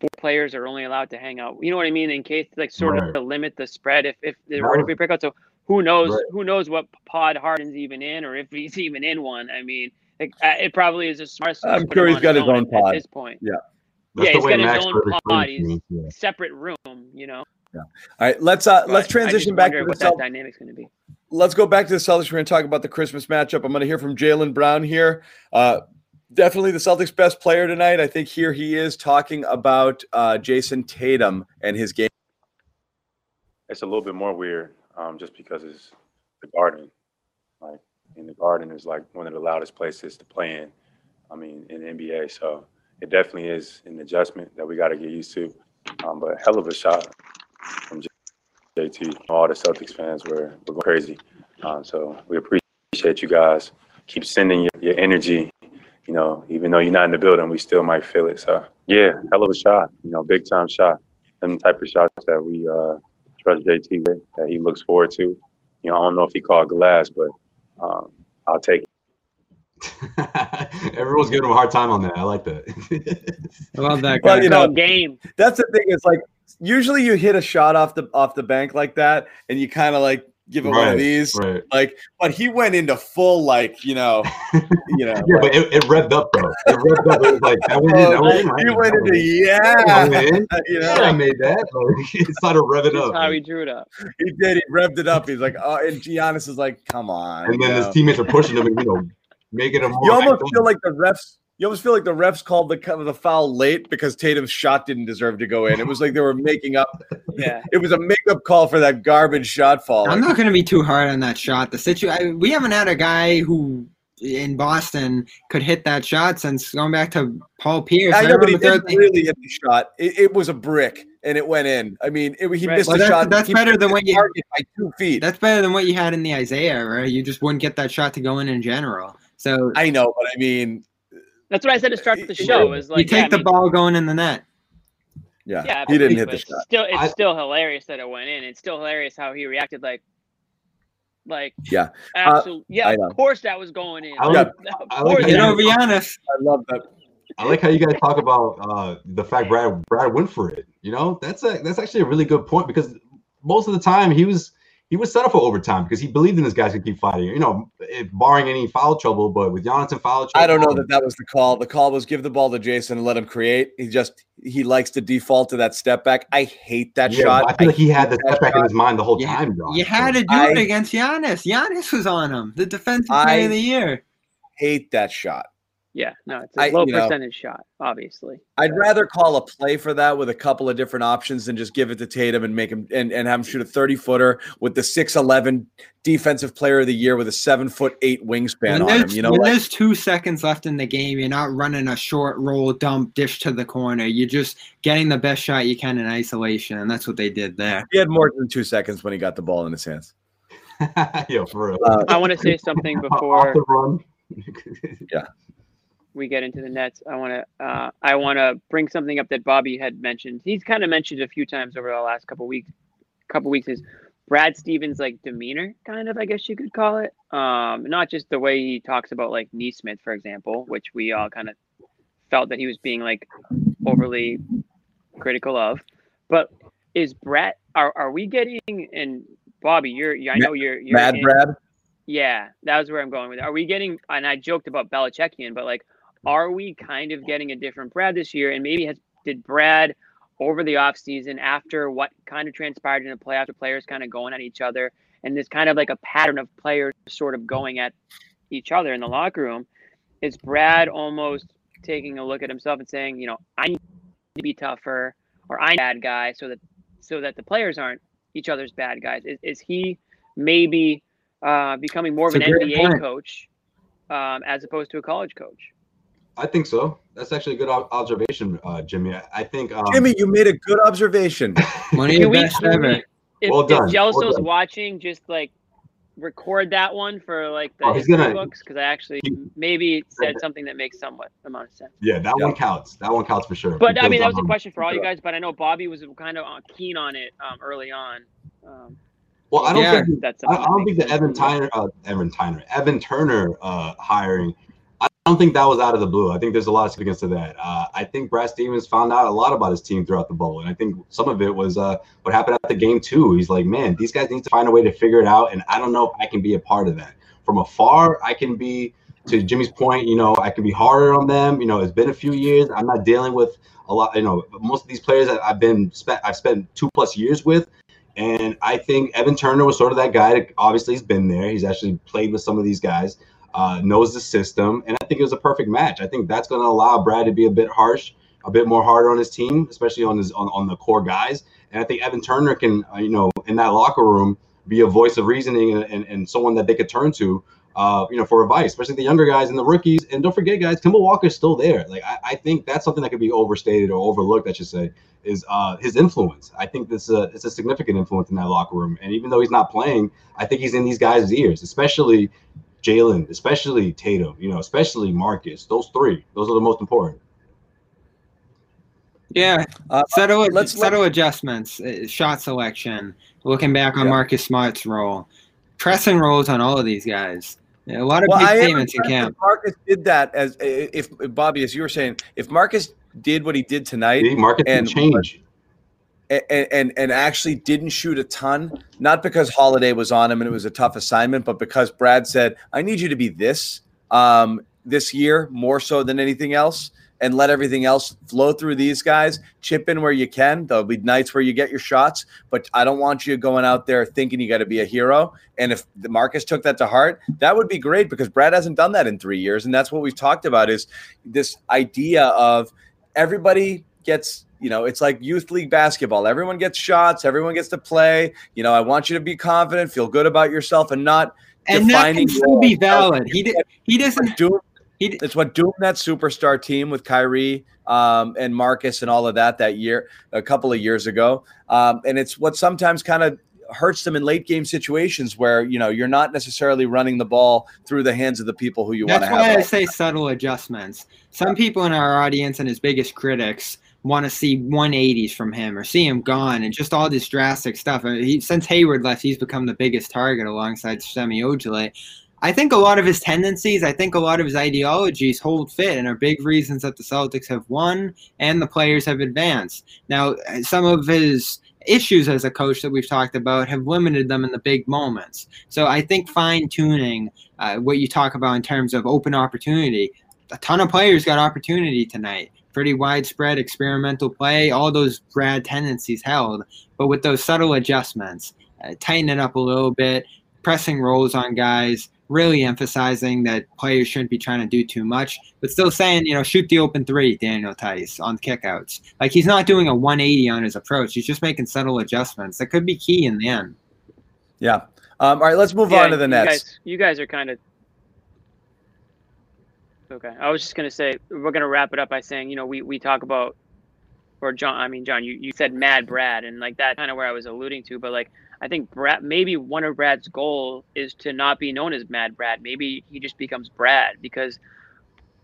four players are only allowed to hang out, you know what I mean, in case like sort Right. of to limit the spread if if there were to be breakout. So who knows Right. who knows what pod Harden's even in or if he's even in one. I mean, like, uh, it probably is a smart. I'm sure he's got his own at, pod. this point. That's Yeah, he's way got his own pod. He's yeah. separate room, you know. Yeah. All right, let's uh But let's transition back to wonder the what that Celtics. dynamic's going to be. let's go back to the Celtics. We're going to talk about the Christmas matchup. I'm going to hear from Jaylen Brown here. Uh, definitely the Celtics' best player tonight. I think here he is talking about uh, Jayson Tatum and his game. It's a little bit more weird, um, just because it's the Garden. Like, in the Garden is like one of the loudest places to play in. I mean, in the NBA, so it definitely is an adjustment that we got to get used to. Um, but hell of a shot from JT. All the Celtics fans were, were going crazy. Um, so we appreciate you guys. Keep sending your, your energy. You know, even though you're not in the building, we still might feel it. So yeah, hell of a shot. You know, big time shot. Them type of shots that we uh, trust JT with, that he looks forward to. You know, I don't know if he called glass, but um, I'll take it. Everyone's giving him a hard time on that. I like that. I love that Well, you know, No game. That's the thing. Is like usually you hit a shot off the off the bank like that, and you kind of like give it one of these. right. Like, but he went into full like you know, you know. Yeah, but it, it revved up though. It revved up. It was like that went in. That went oh, in. right? he went into yeah, in. That went in. you Yeah, I made that. Like, it started revving That's up. how he drew it up. He did. He revved it up. He's like, oh, and Giannis is like, come on. and then you his teammates are pushing him and you know making him. More You almost feel like the refs. You almost feel like the refs called the the foul late because Tatum's shot didn't deserve to go in. It was like they were making up. Yeah. It was a makeup call for that garbage shot fall. I'm not going to be too hard on that shot. The situation we haven't had a guy who in Boston could hit that shot since going back to Paul Pierce. I know, but he didn't really hit the shot. It, it was a brick, and it went in. I mean, it, he Right. missed Well, the that's- shot. that's better than the what you- target by two feet. That's better than what you had in the Isaiah, right? You just wouldn't get that shot to go in in general. So I know, but I mean, That's what I said to start the show. Is like you take yeah, the I mean, ball going in the net. Yeah, Yeah, he didn't hit the shot. Still, it's I- still hilarious that it went in. It's still hilarious how he reacted. Like, like Yeah, absolutely. yeah, of course that was going in. I Of like- course I like that Get how over going I love that. I like how you guys talk about uh, the fact Brad Brad went for it. You know, that's a that's actually a really good point because most of the time he was he was set up for overtime because he believed in his guys to keep fighting. You know, if, barring any foul trouble, but with Giannis in foul trouble, I don't know that that was the call. The call was give the ball to Jayson and let him create. He just he likes to default to that step back. I hate that Yeah, shot. I feel like he had the step back in his mind the whole You, time. John. you had to do I- it against Giannis. Giannis was on him, the defensive I- player of the year. hate that shot. Yeah, no, it's a I- low you know- percentage shot, obviously. I'd rather call a play for that with a couple of different options than just give it to Tatum and make him and, and have him shoot a 30 footer with the 6'11 defensive player of the year with a seven foot eight wingspan When, on him. there's, You know when what? there's two seconds left in the game, you're not running a short roll dump dish to the corner. You're just getting the best shot you can in isolation, and that's what they did there. He had more than two seconds when he got the ball in his hands. Yo, for real. Uh, I want to say something Off before the run. We get into the Nets. I want to uh, I want to bring something up that Bobby had mentioned. He's kind of mentioned a few times over the last couple weeks. Couple weeks is Brad Stevens like demeanor, kind of I guess you could call it. Um, not just the way he talks about like Nesmith, for example, which we all kind of felt that he was being like overly critical of, but is Brad? Are are we getting and Bobby? You're I know you're you're Mad in- Brad. yeah, that was where I'm going with it. Are we getting, and I joked about Belichickian, but like, are we kind of getting a different Brad this year? And maybe has did Brad over the offseason after what kind of transpired in the playoff, the players kind of going at each other, and this kind of like a pattern of players sort of going at each other in the locker room, is Brad almost taking a look at himself and saying, you know, I need to be tougher, or I'm a bad guy, so that so that the players aren't each other's bad guys. Is, is he maybe uh, becoming more of an NBA point. coach um, as opposed to a college coach? I think so. That's actually a good observation, uh, Jimmy. I, I think um, Jimmy, you made a good observation. One of Can your we- best ever. If, Well done, if well Gelso's done. watching, just like record that one for like the Oh, he's gonna- books because I actually he- maybe said something that makes somewhat amount of sense. yeah, that Yeah. one counts. That one counts for sure. But I mean, that was a um, question for all you guys. But I know Bobby was kind of uh, keen on it um, early on. Um, Well, I don't Yeah. think that's I, I don't think makes the Evan. Tyner, uh, Evan Tyner, Evan Turner uh, hiring. I don't think that was out of the blue. I think there's a lot of significance to that. Uh, I think Brad Stevens found out a lot about his team throughout the bowl, and I think some of it was uh, what happened at the game too. He's like, man, these guys need to find a way to figure it out, and I don't know if I can be a part of that. From afar, I can be. To Jimmy's point, you know, I can be harder on them. You know, it's been a few years. I'm not dealing with a lot. You know, most of these players that I've been spent, I've spent two plus years with. And I think Evan Turner was sort of that guy that obviously he's been there. He's actually played with some of these guys, uh, knows the system. And I think it was a perfect match. I think that's going to allow Brad to be a bit harsh, a bit more harder on his team, especially on his on, on the core guys. And I think Evan Turner can, uh, you know, in that locker room, be a voice of reasoning and, and, and someone that they could turn to, uh, you know, for advice, especially the younger guys and the rookies. And don't forget, guys, Kemba Walker's still there. Like I, I think that's something that could be overstated or overlooked, I should say, is uh, his influence. I think this uh, it's a significant influence in that locker room. And even though he's not playing, I think he's in these guys' ears, especially Jaylen, especially Tatum, you know, especially Marcus. Those three, those are the most important. Yeah, Uh, settle let's- let's settle adjustments, uh, shot selection. Looking back on Yeah. Marcus Smart's role, pressing roles on all of these guys. Yeah, a lot of Well, big I am statements in impressed camp. Marcus did that as if Bobby, as you were saying, if Marcus did what he did tonight, See, Marcus and- change. And, and and actually didn't shoot a ton, not because Holiday was on him and it was a tough assignment, but because Brad said, "I need you to be this um, this year more so than anything else." And let everything else flow through these guys. Chip in where you can. There'll be nights where you get your shots, but I don't want you going out there thinking you got to be a hero. And if Marcus took that to heart, that would be great because Brad hasn't done that in three years, and that's what we've talked about is this idea of everybody gets you know it's like youth league basketball everyone gets shots everyone gets to play you know i want you to be confident feel good about yourself and not And that defining can be valid. He did. He doesn't. Doom, He d- it's what doomed that superstar team with Kyrie um, and Marcus and all of that that year, a couple of years ago. Um, and it's what sometimes kind of hurts them in late game situations where you know you're not necessarily running the ball through the hands of the people who you want to. That's why I say subtle adjustments. Some people in our audience and his biggest critics want to see 180s from him or see him gone and just all this drastic stuff. I mean, he, since Hayward left, he's become the biggest target alongside Semi Ojeleye. I think a lot of his tendencies, I think a lot of his ideologies hold fit and are big reasons that the Celtics have won and the players have advanced. Now, some of his issues as a coach that we've talked about have limited them in the big moments. So I think fine tuning uh, what you talk about in terms of open opportunity. A ton of players got opportunity tonight. Pretty widespread experimental play. All those Brad tendencies held, but with those subtle adjustments, uh, tighten it up a little bit, pressing rolls on guys, really emphasizing that players shouldn't be trying to do too much, but still saying, you know, shoot the open three, Daniel Theis, on kickouts. Like he's not doing a 180 on his approach. He's just making subtle adjustments that could be key in the end. Yeah. Um, all right, let's move Yeah, on to the you Nets. Guys, you guys are kind of okay. I was just gonna say we're gonna wrap it up by saying, you know, we we talk about, or John. I mean, John, you you said Mad Brad, and like that kind of where I was alluding to, but like. I think Brad, maybe one of Brad's goal is to not be known as Mad Brad. Maybe he just becomes Brad because,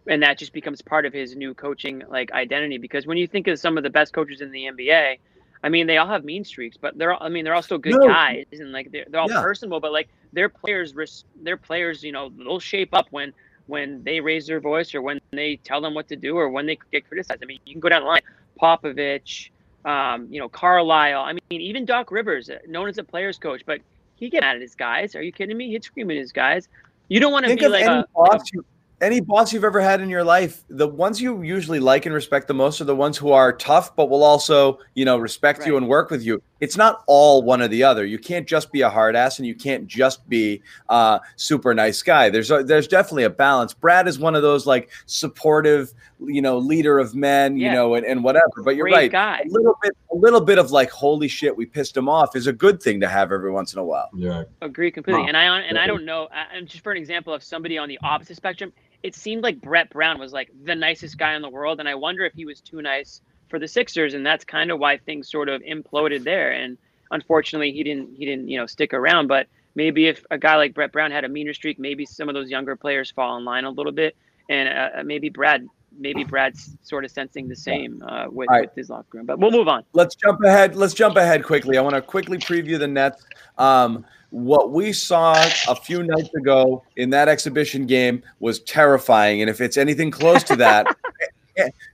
and that just becomes part of his new coaching like identity. Because when you think of some of the best coaches in the NBA, I mean, they all have mean streaks, but they're all, I mean, they're all still good No. guys, and like they're, they're all Yeah. personable. But like their players, their players, you know, they'll shape up when when they raise their voice or when they tell them what to do or when they get criticized. I mean, you can go down the line, Popovich, um, you know, Carlisle. I mean, even Doc Rivers, uh, known as a players coach, but he get mad at his guys. Are you kidding me? He'd scream at his guys. You don't want to be like any a, boss you, any boss you've ever had in your life. The ones you usually like and respect the most are the ones who are tough, but will also, you know, respect you and work with you. It's not all one or the other. You can't just be a hard ass, and you can't just be a super nice guy. There's a, there's definitely a balance. Brad is one of those like supportive, you know, leader of men, you know, and, and whatever. But you're great right. guy. A little bit, a little bit of like, holy shit, we pissed him off is a good thing to have every once in a while. Yeah. Agree completely. Wow. And I and I don't know. uh, And just for an example of somebody on the opposite spectrum, it seemed like Brett Brown was like the nicest guy in the world, and I wonder if he was too nice for the Sixers, and that's kind of why things sort of imploded there. And unfortunately, he didn't he didn't you know stick around. But maybe if a guy like Brett Brown had a meaner streak, maybe some of those younger players fall in line a little bit, and uh, maybe Brad. Maybe Brad's sort of sensing the same uh, with, right. with his locker room, but we'll move on. let's jump ahead. Let's jump ahead quickly. I want to quickly preview the Nets. Um, what we saw a few nights ago in that exhibition game was terrifying, and if it's anything close to that,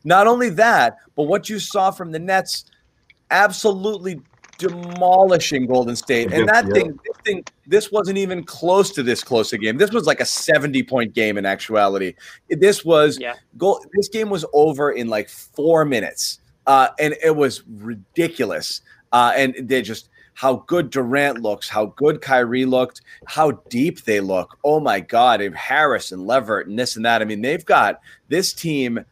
not only that, but what you saw from the Nets, absolutely demolishing Golden State. And that Yeah. thing, this thing, this wasn't even close to this close a game. This was like a seventy-point game in actuality. This was Yeah. goal. This game was over in like four minutes, uh, and it was ridiculous. Uh, and they just how good Durant looks, how good Kyrie looked, how deep they look. Oh my God, if Harris and LeVert and this and that. I mean, they've got this team.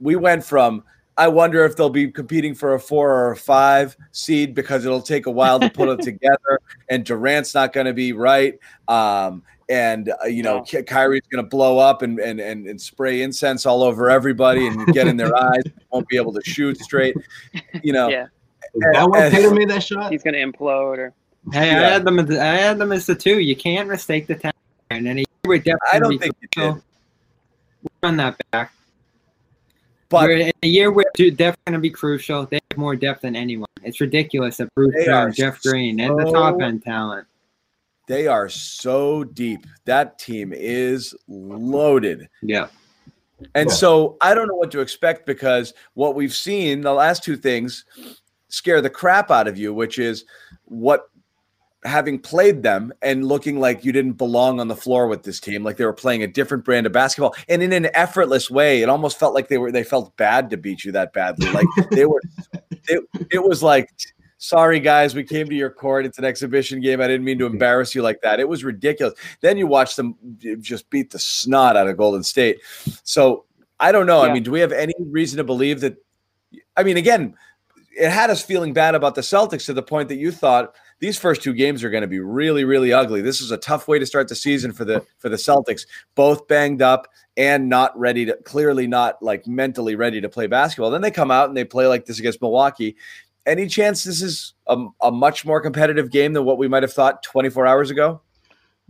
We went from. I wonder if they'll be competing for a four or a five seed because it'll take a while to put it together, and Durant's not going to be right. Um, and uh, you know, No. Ky- Kyrie's going to blow up and, and and and spray incense all over everybody and get in their eyes. Won't be able to shoot straight. You know, Yeah, Is that why And- Tatum made that shot? he's gonna implode. Or Hey, I had them. As, I had them as the two. You can't mistake the talent. And then we're definitely I don't think you crucial. did. Run that back. But We're in a year where two definitely going to be crucial. They have more depth than anyone. It's ridiculous that Bruce Brown, Jeff Green, and the top end talent. they are so deep. That team is loaded. Yeah. And Yeah. so I don't know what to expect because what we've seen, the last two things scare the crap out of you, which is what having played them and looking like you didn't belong on the floor with this team, like they were playing a different brand of basketball and in an effortless way. It almost felt like they were they felt bad to beat you that badly. Like they were it, it was like sorry guys, we came to your court. It's an exhibition game. I didn't mean to embarrass you like that. It was ridiculous. Then you watch them eh, just beat the snot out of Golden State. So I don't know. I mean, do we have any reason to believe that? I mean, again, it had us feeling bad about the Celtics to the point that you thought these first two games are going to be really, really ugly. This is a tough way to start the season for the for the Celtics, both banged up and not ready to clearly not like mentally ready to play basketball. Then they come out and they play like this against Milwaukee. Any chance this is a, a much more competitive game than what we might have thought 24 hours ago?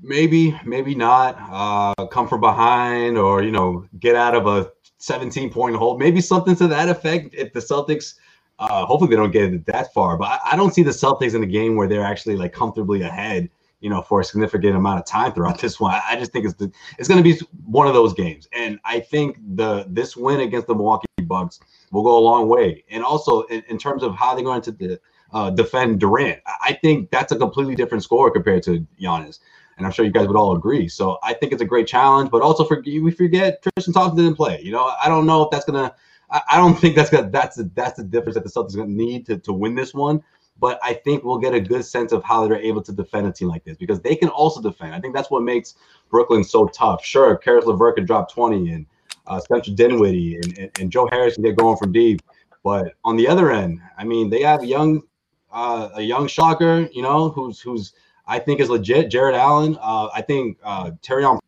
Maybe, maybe not. Uh, come from behind, or you know, get out of a 17 point hole. maybe something to that effect. If the Celtics, uh, hopefully they don't get it that far, but I, I don't see the Celtics in a game where they're actually like comfortably ahead, you know, for a significant amount of time throughout this one. I, just think it's the, it's going to be one of those games, and I think the this win against the Milwaukee Bucks will go a long way. And also in, in terms of how they're going to de- uh, defend Durant, I- I think that's a completely different score compared to Giannis and I'm sure you guys would all agree. So I think it's a great challenge, but also for we forget Tristan Thompson didn't play. You know, I don't know if that's gonna. I, I don't think that's. That's the that's the difference that the Celtics gonna need to to win this one. But I think we'll get a good sense of how they're able to defend a team like this because they can also defend. I think that's what makes Brooklyn so tough. Sure, Caris LeVert could drop 20 and uh, Spencer Dinwiddie and, and, and Joe Harris can get going from deep. But on the other end, I mean, they have young, uh, a young shocker, you know, who's who's I think is legit. Jarrett Allen. Uh, I think uh, Taurean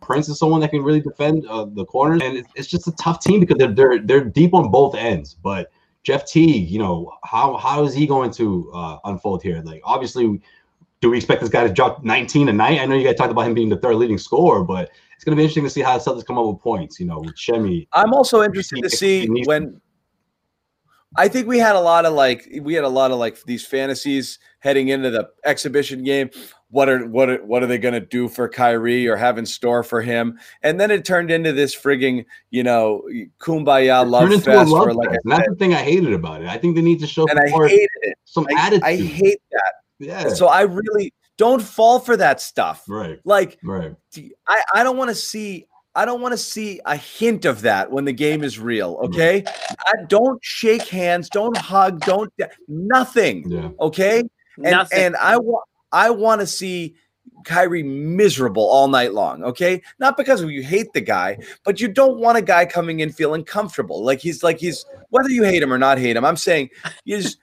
Prince is someone that can really defend uh, the corners, and it's, it's just a tough team because they're they're they're deep on both ends. But Jeff T, you know how how is he going to uh, unfold here? Like obviously, do we expect this guy to drop 19 a night? I know you guys talked about him being the third leading scorer, but it's going to be interesting to see how the Celtics come up with points. You know, with Shemi. I'm also interested to see when. I think we had a lot of like we had a lot of like these fantasies heading into the exhibition game. What are what are, what are they going to do for Kyrie or have in store for him? And then it turned into this frigging you know kumbaya love into a fest. love for like fest. That's the thing I hated about it. I think they need to show and I hated it. some I, attitude. I hate that. yeah. So I really don't fall for that stuff. right. Like Right. I, I don't want to see I don't want to see a hint of that when the game is real. Mm. Okay, I, don't shake hands, don't hug, don't nothing. Yeah. Okay, and Nothing. and I want I want to see Kyrie miserable all night long. Okay, not because you hate the guy, but you don't want a guy coming in feeling comfortable. Like he's like he's whether you hate him or not hate him. I'm saying you just.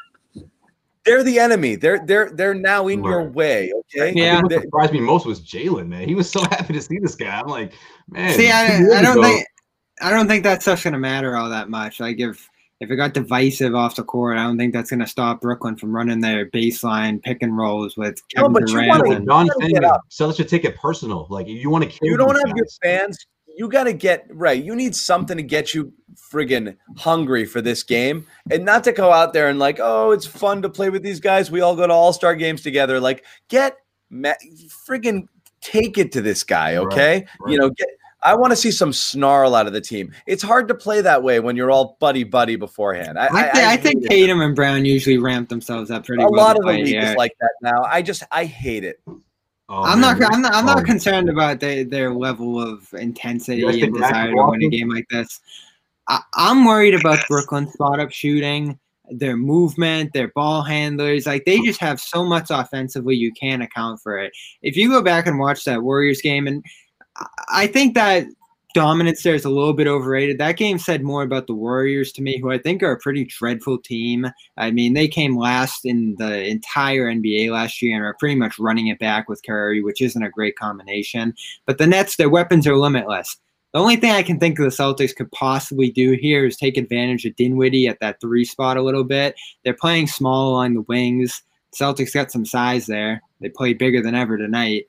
They're the enemy. They're they're they're now in your way. Okay. I think Yeah. what They- surprised me most was Jaylen, man. He was so happy to see this guy. I'm like, man. See, I, I don't ago- think I don't think that stuff's gonna matter all that much. Like if if it got divisive off the court, I don't think that's gonna stop Brooklyn from running their baseline pick and rolls with No, Kevin but you Durant. wanna- What and, John gotta saying get is up. Should take it personal. Like you want to kill. you don't these have your fans. You got to get right. You need something to get you friggin' hungry for this game, and not to go out there and like, oh, it's fun to play with these guys. We all go to all star games together. Like, get friggin' take it to this guy, okay? right. You know, get. I want to see some snarl out of the team. It's hard to play that way when you're all buddy buddy beforehand. I, I, thi- I, think hate it. Tatum and Brown usually ramp themselves up pretty well. a well. lot of the play league here. is like that now. I just I hate it. Oh, I'm man, not. I'm not. I'm not concerned about their their level of intensity and desire to win a game like this. I, I'm worried about Brooklyn's spot up shooting, their movement, their ball handlers. Like they just have so much offensively, you can't account for it. If you go back and watch that Warriors game, and I think that dominance there is a little bit overrated. That game said more about the Warriors to me, who I think are a pretty dreadful team. I mean, they came last in the entire NBA last year and are pretty much running it back with Curry, which isn't a great combination. But the Nets, their weapons are limitless. The only thing I can think the Celtics could possibly do here is take advantage of Dinwiddie at that three spot a little bit. They're playing small along the wings. Celtics got some size there. They played bigger than ever tonight.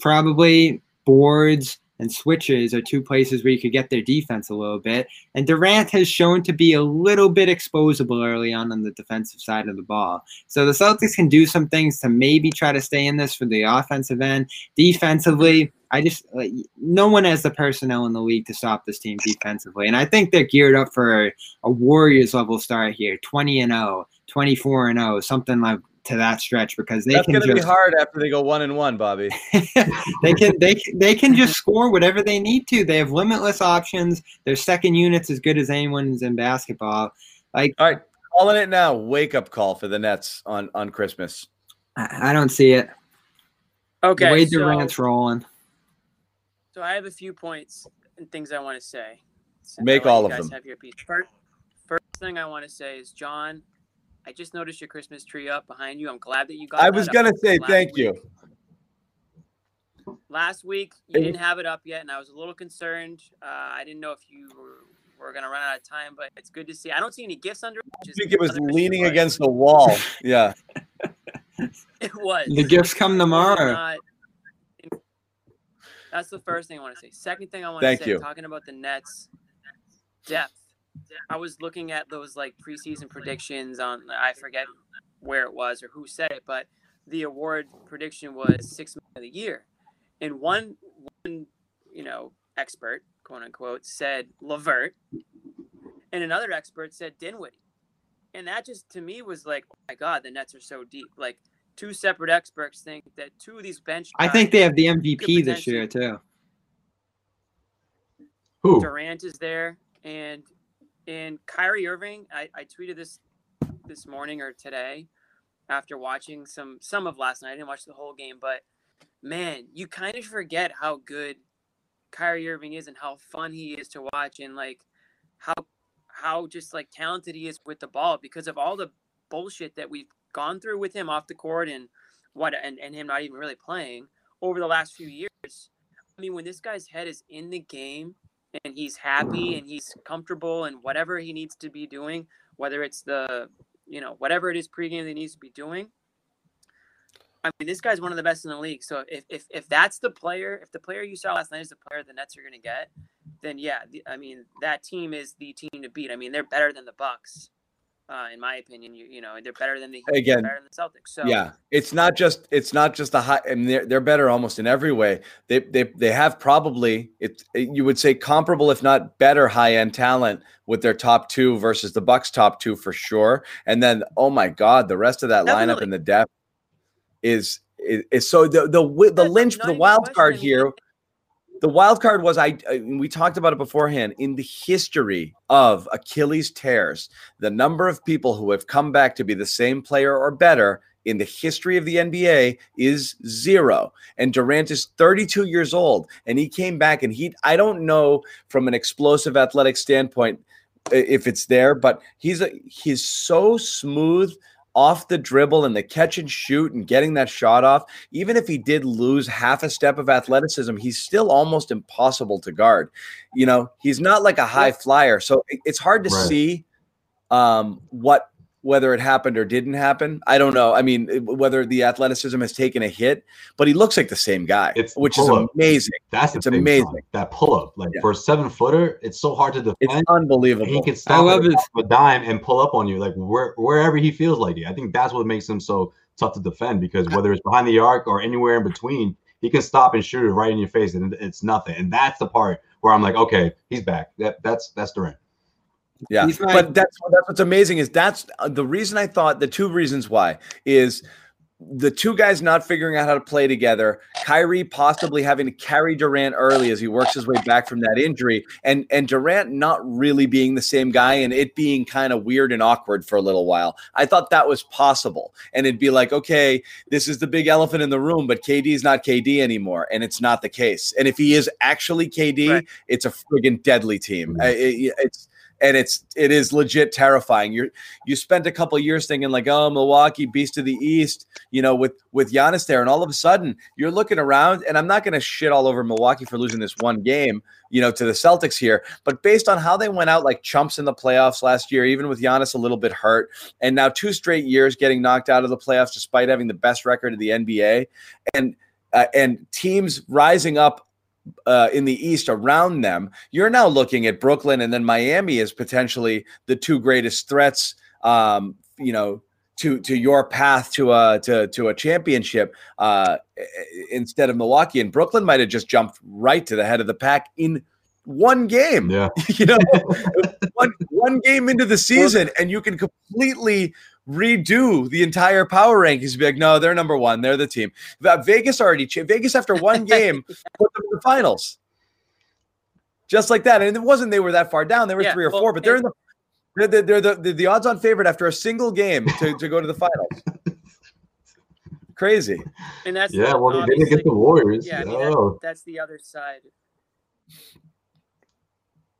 Probably boards and switches are two places where you could get their defense a little bit. And Durant has shown to be a little bit exposable early on on the defensive side of the ball. So the Celtics can do some things to maybe try to stay in this for the offensive end. Defensively, I just like, no one has the personnel in the league to stop this team defensively. And I think they're geared up for a, Warriors level start here 20 and 0, 24 and 0, something like to that stretch because they That's can going to be just hard after they go one and one, Bobby. they can they can- they can just score whatever they need to. They have limitless options. Their second unit's as good as anyone's in basketball. Like All right, calling it now. Wake up call for the Nets on on Christmas. I, I don't see it. Okay. the way so- Durant's rolling. So I have a few points and things I want to say. Make all you of guys them. Have your piece. First, first thing I want to say is, John, I just noticed your Christmas tree up behind you. I'm glad that you got. It. I was gonna say thank week- you. Last week you didn't have it up yet, and I was a little concerned. Uh, I didn't know if you were, were gonna run out of time, but it's good to see. I don't see any gifts under it. I think it was leaning but against the wall. Yeah. It was. The gifts come tomorrow. not- That's the first thing I want to say. Second thing I want to Thank say, you. talking about the Nets, depth. I was looking at those like preseason predictions on I forget where it was or who said it, but the award prediction was six man of the year, and one one you know expert quote unquote said LeVert, and another expert said Dinwiddie, and that just to me was like, oh my god, the Nets are so deep. Like two separate experts think that two of these bench. I think they have the MVP this year too. Who? Durant is there, and and Kyrie Irving. I, I tweeted this this morning or today after watching some some of last night. I didn't watch the whole game, but man, you kind of forget how good Kyrie Irving is and how fun he is to watch, and like how how just like talented he is with the ball because of all the bullshit that we've gone through with him off the court and what and, and him not even really playing over the last few years. I mean, when this guy's head is in the game and he's happy and he's comfortable and whatever he needs to be doing, whether it's the, you know, whatever it is pregame that he needs to be doing. I mean, this guy's one of the best in the league. So if, if, if that's the player, if the player you saw last night is the player the Nets are going to get, then yeah, the, I mean, that team is the team to beat. I mean, they're better than the Bucks, uh, in my opinion. You, you know, they're better than the Again, better than the Celtics. So yeah, it's not just it's not just the high, and they're they're better almost in every way. They they they have probably it you would say comparable, if not better, high end talent with their top two versus the Bucks top two for sure. And then oh my god, the rest of that lineup Definitely. and the depth is is, is so the the the That's lynch the wild card here. The wild card was I, I we talked about it beforehand in the history of Achilles tears the number of people who have come back to be the same player or better in the history of the NBA is zero. And Durant is 32 years old and he came back and he I don't know from an explosive athletic standpoint if it's there, but he's a, he's so smooth off the dribble and the catch and shoot and getting that shot off. Even if he did lose half a step of athleticism, he's still almost impossible to guard. You know, he's not like a high flyer, so it's hard to Right. see um, what whether it happened or didn't happen. I don't know. I mean, whether the athleticism has taken a hit, but he looks like the same guy, It's which is amazing. That's It's thing, Sean. amazing. That pull up, like Yeah. for a seven footer, it's so hard to defend. It's defend. unbelievable. He can stop love at his- a dime and pull up on you, like where, wherever he feels like it. I think that's what makes him so tough to defend because whether it's behind the arc or anywhere in between, he can stop and shoot it right in your face, and it's nothing. And that's the part where I'm like, okay, he's back. That that's that's Durant. Yeah, but that's that's what's amazing is that's uh, the reason I thought the two reasons why is the two guys not figuring out how to play together. Kyrie possibly having to carry Durant early as he works his way back from that injury, and and Durant not really being the same guy, and it being kind of weird and awkward for a little while. I thought that was possible, and it'd be like, okay, this is the big elephant in the room, but KD is not KD anymore, and it's not the case. And if he is actually KD, Right. it's a friggin' deadly team. Uh, it- it's and it's it is legit terrifying. You're you spent a couple years thinking like, oh, Milwaukee, beast of the East, you know, with with Giannis there, and all of a sudden you're looking around, and I'm not going to shit all over Milwaukee for losing this one game, you know, to the Celtics here, but based on how they went out like chumps in the playoffs last year, even with Giannis a little bit hurt, and now two straight years getting knocked out of the playoffs despite having the best record of the NBA, and uh, and teams rising up uh, in the East around them, you're now looking at Brooklyn and then Miami as potentially the two greatest threats. Um, you know, to to your path to a to to a championship uh, instead of Milwaukee and Brooklyn might have just jumped right to the head of the pack in one game. Yeah. you know, one one game into the season, and you can completely redo the entire power rankings. Be like, no, they're number one. They're the team. That Vegas already cha- Vegas after one game put them in the finals, just like that. And it wasn't they were that far down. They were Yeah, three or well, four, but they're in the they're, they're, they're the, the odds-on favorite after a single game to, to go to the finals. Crazy. and that's Yeah, well, they did obviously- against the Warriors. Yeah, I mean, Oh. that, that's the other side.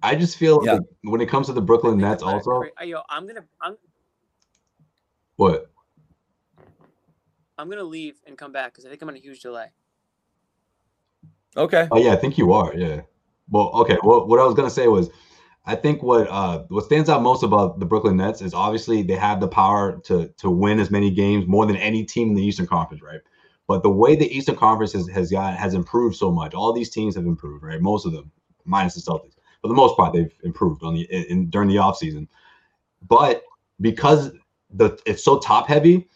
I just feel Yeah. like when it comes to the Brooklyn Nets, also, Cra- Yo, I'm gonna I'm what? I'm gonna leave and come back because I think I'm on a huge delay. Okay. Oh yeah, I think you are. Yeah. Well, okay. Well, what I was gonna say was, I think what uh what stands out most about the Brooklyn Nets is obviously they have the power to to win as many games more than any team in the Eastern Conference, right? But the way the Eastern Conference has has got has improved so much, all these teams have improved, right? Most of them, minus the Celtics. for the most part they've improved on the in, in during the offseason. But because the it's so top heavy,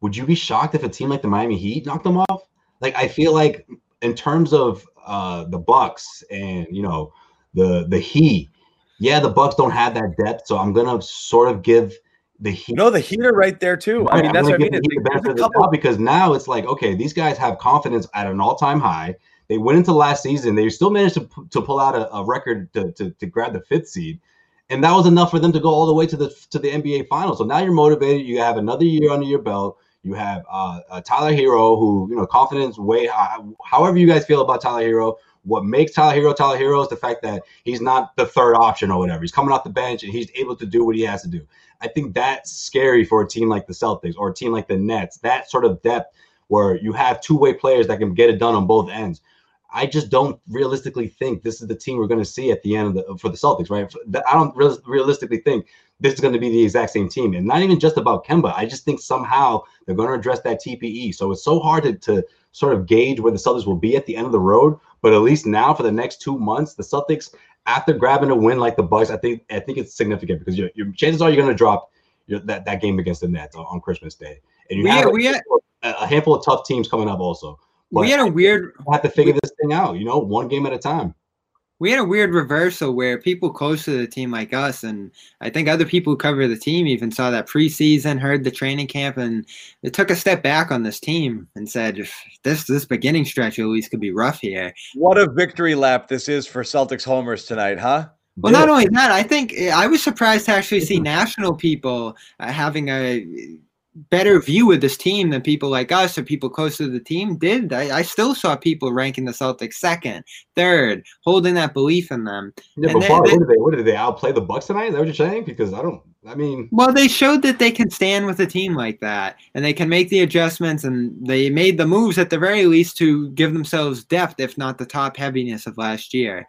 would you be shocked if a team like the Miami Heat knocked them off? Like I feel like in terms of uh the Bucks and you know the the Heat, yeah, the Bucks don't have that depth, so I'm gonna sort of give the Heat. No, the Heat are right there too. I mean, I'm that's what I mean. the the benefit of the couple because now it's like, okay, these guys have confidence at an all-time high. They went into last season. They still managed to, to pull out a, a record to, to, to grab the fifth seed, and that was enough for them to go all the way to the to the NBA Finals. So now you're motivated. You have another year under your belt. You have uh, uh, Tyler Herro, who you know confidence way. high. However, you guys feel about Tyler Herro, what makes Tyler Herro Tyler Herro is the fact that he's not the third option or whatever. He's coming off the bench and he's able to do what he has to do. I think that's scary for a team like the Celtics or a team like the Nets. That sort of depth where you have two-way players that can get it done on both ends. I just don't realistically think this is the team we're going to see at the end of the for the Celtics, right? I don't real, realistically think this is going to be the exact same team, and not even just about Kemba. I just think somehow they're going to address that TPE. So it's so hard to, to sort of gauge where the Celtics will be at the end of the road. But at least now for the next two months, the Celtics, after grabbing a win like the Bucks, I think I think it's significant because your, your chances are you're going to drop your, that that game against the Nets on, on Christmas Day, and you We have a, we a handful of tough teams coming up also. We had a weird We'll have to figure this thing out, you know, one game at a time. we had a weird reversal where people close to the team like us and I think other people who cover the team even saw that preseason, heard the training camp, and it took a step back on this team and said this this beginning stretch at least could be rough here. What a victory lap this is for Celtics homers tonight, huh? Well, not only that, I think I was surprised to actually see national people uh, having a better view of this team than people like us or people close to the team did. I, I still saw people ranking the Celtics second, third, holding that belief in them. Yeah, And but they- Bart, they- what did they? What did they outplay the Bucks tonight? Is that what you're saying? Because I don't. I mean, Well, they showed that they can stand with a team like that and they can make the adjustments and they made the moves at the very least to give themselves depth, if not the top heaviness of last year.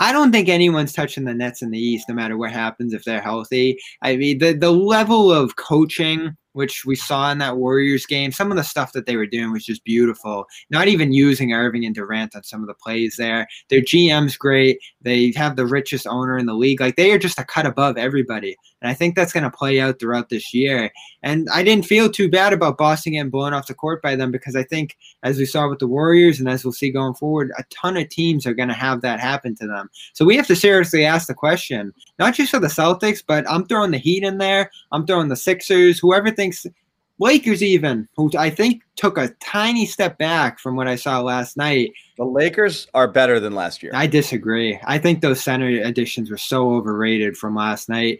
I don't think anyone's touching the Nets in the East, no matter what happens if they're healthy. I mean, the, the level of coaching, which we saw in that Warriors game, some of the stuff that they were doing was just beautiful. Not even using Irving and Durant on some of the plays there. Their GM's great. They have the richest owner in the league. Like, they are just a cut above everybody. And I think that's going to play out throughout this year. And I didn't feel too bad about Boston getting blown off the court by them because I think, as we saw with the Warriors and as we'll see going forward, a ton of teams are going to have that happen to them. So we have to seriously ask the question, not just for the Celtics, but I'm throwing the Heat in there. I'm throwing the Sixers, whoever thinks. Lakers even, who I think took a tiny step back from what I saw last night. The Lakers are better than last year. I disagree. I think those center additions were so overrated from last night.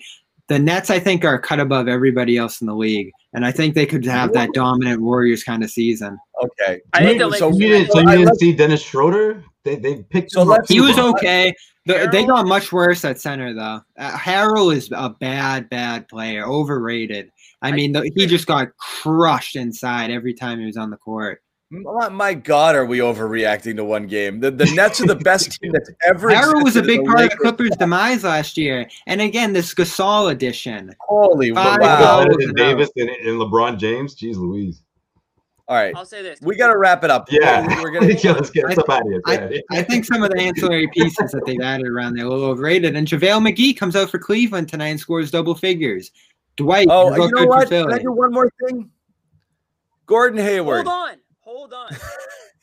The Nets, I think, are cut above everybody else in the league, and I think they could have that dominant Warriors kind of season. Okay. I think the So Lakers. you didn't, so you didn't let- see Dennis Schroeder? They they picked. So him up He was bro. okay. The, they got much worse at center though. Uh, Harrell is a bad, bad player, overrated. I I- mean, the, he just got crushed inside every time he was on the court. My, my God, are we overreacting to one game? The, the Nets are the best team that's ever. Harrell was a big and part of the Lakers- Clippers' demise last year. And again, this Gasol addition. Holy Five wow! goals. Better than Davis and, and LeBron James. Jeez Louise. All right, I'll say this. we got to wrap it up. Yeah. we're gonna. yeah, let's get I- some out of here. I- I think some of the ancillary pieces that they've added around there are a little overrated. And JaVale McGee comes out for Cleveland tonight and scores double figures. Dwight, Oh, you know what? Can I do one more thing? Gordon Hayward. Hold on. Hold on.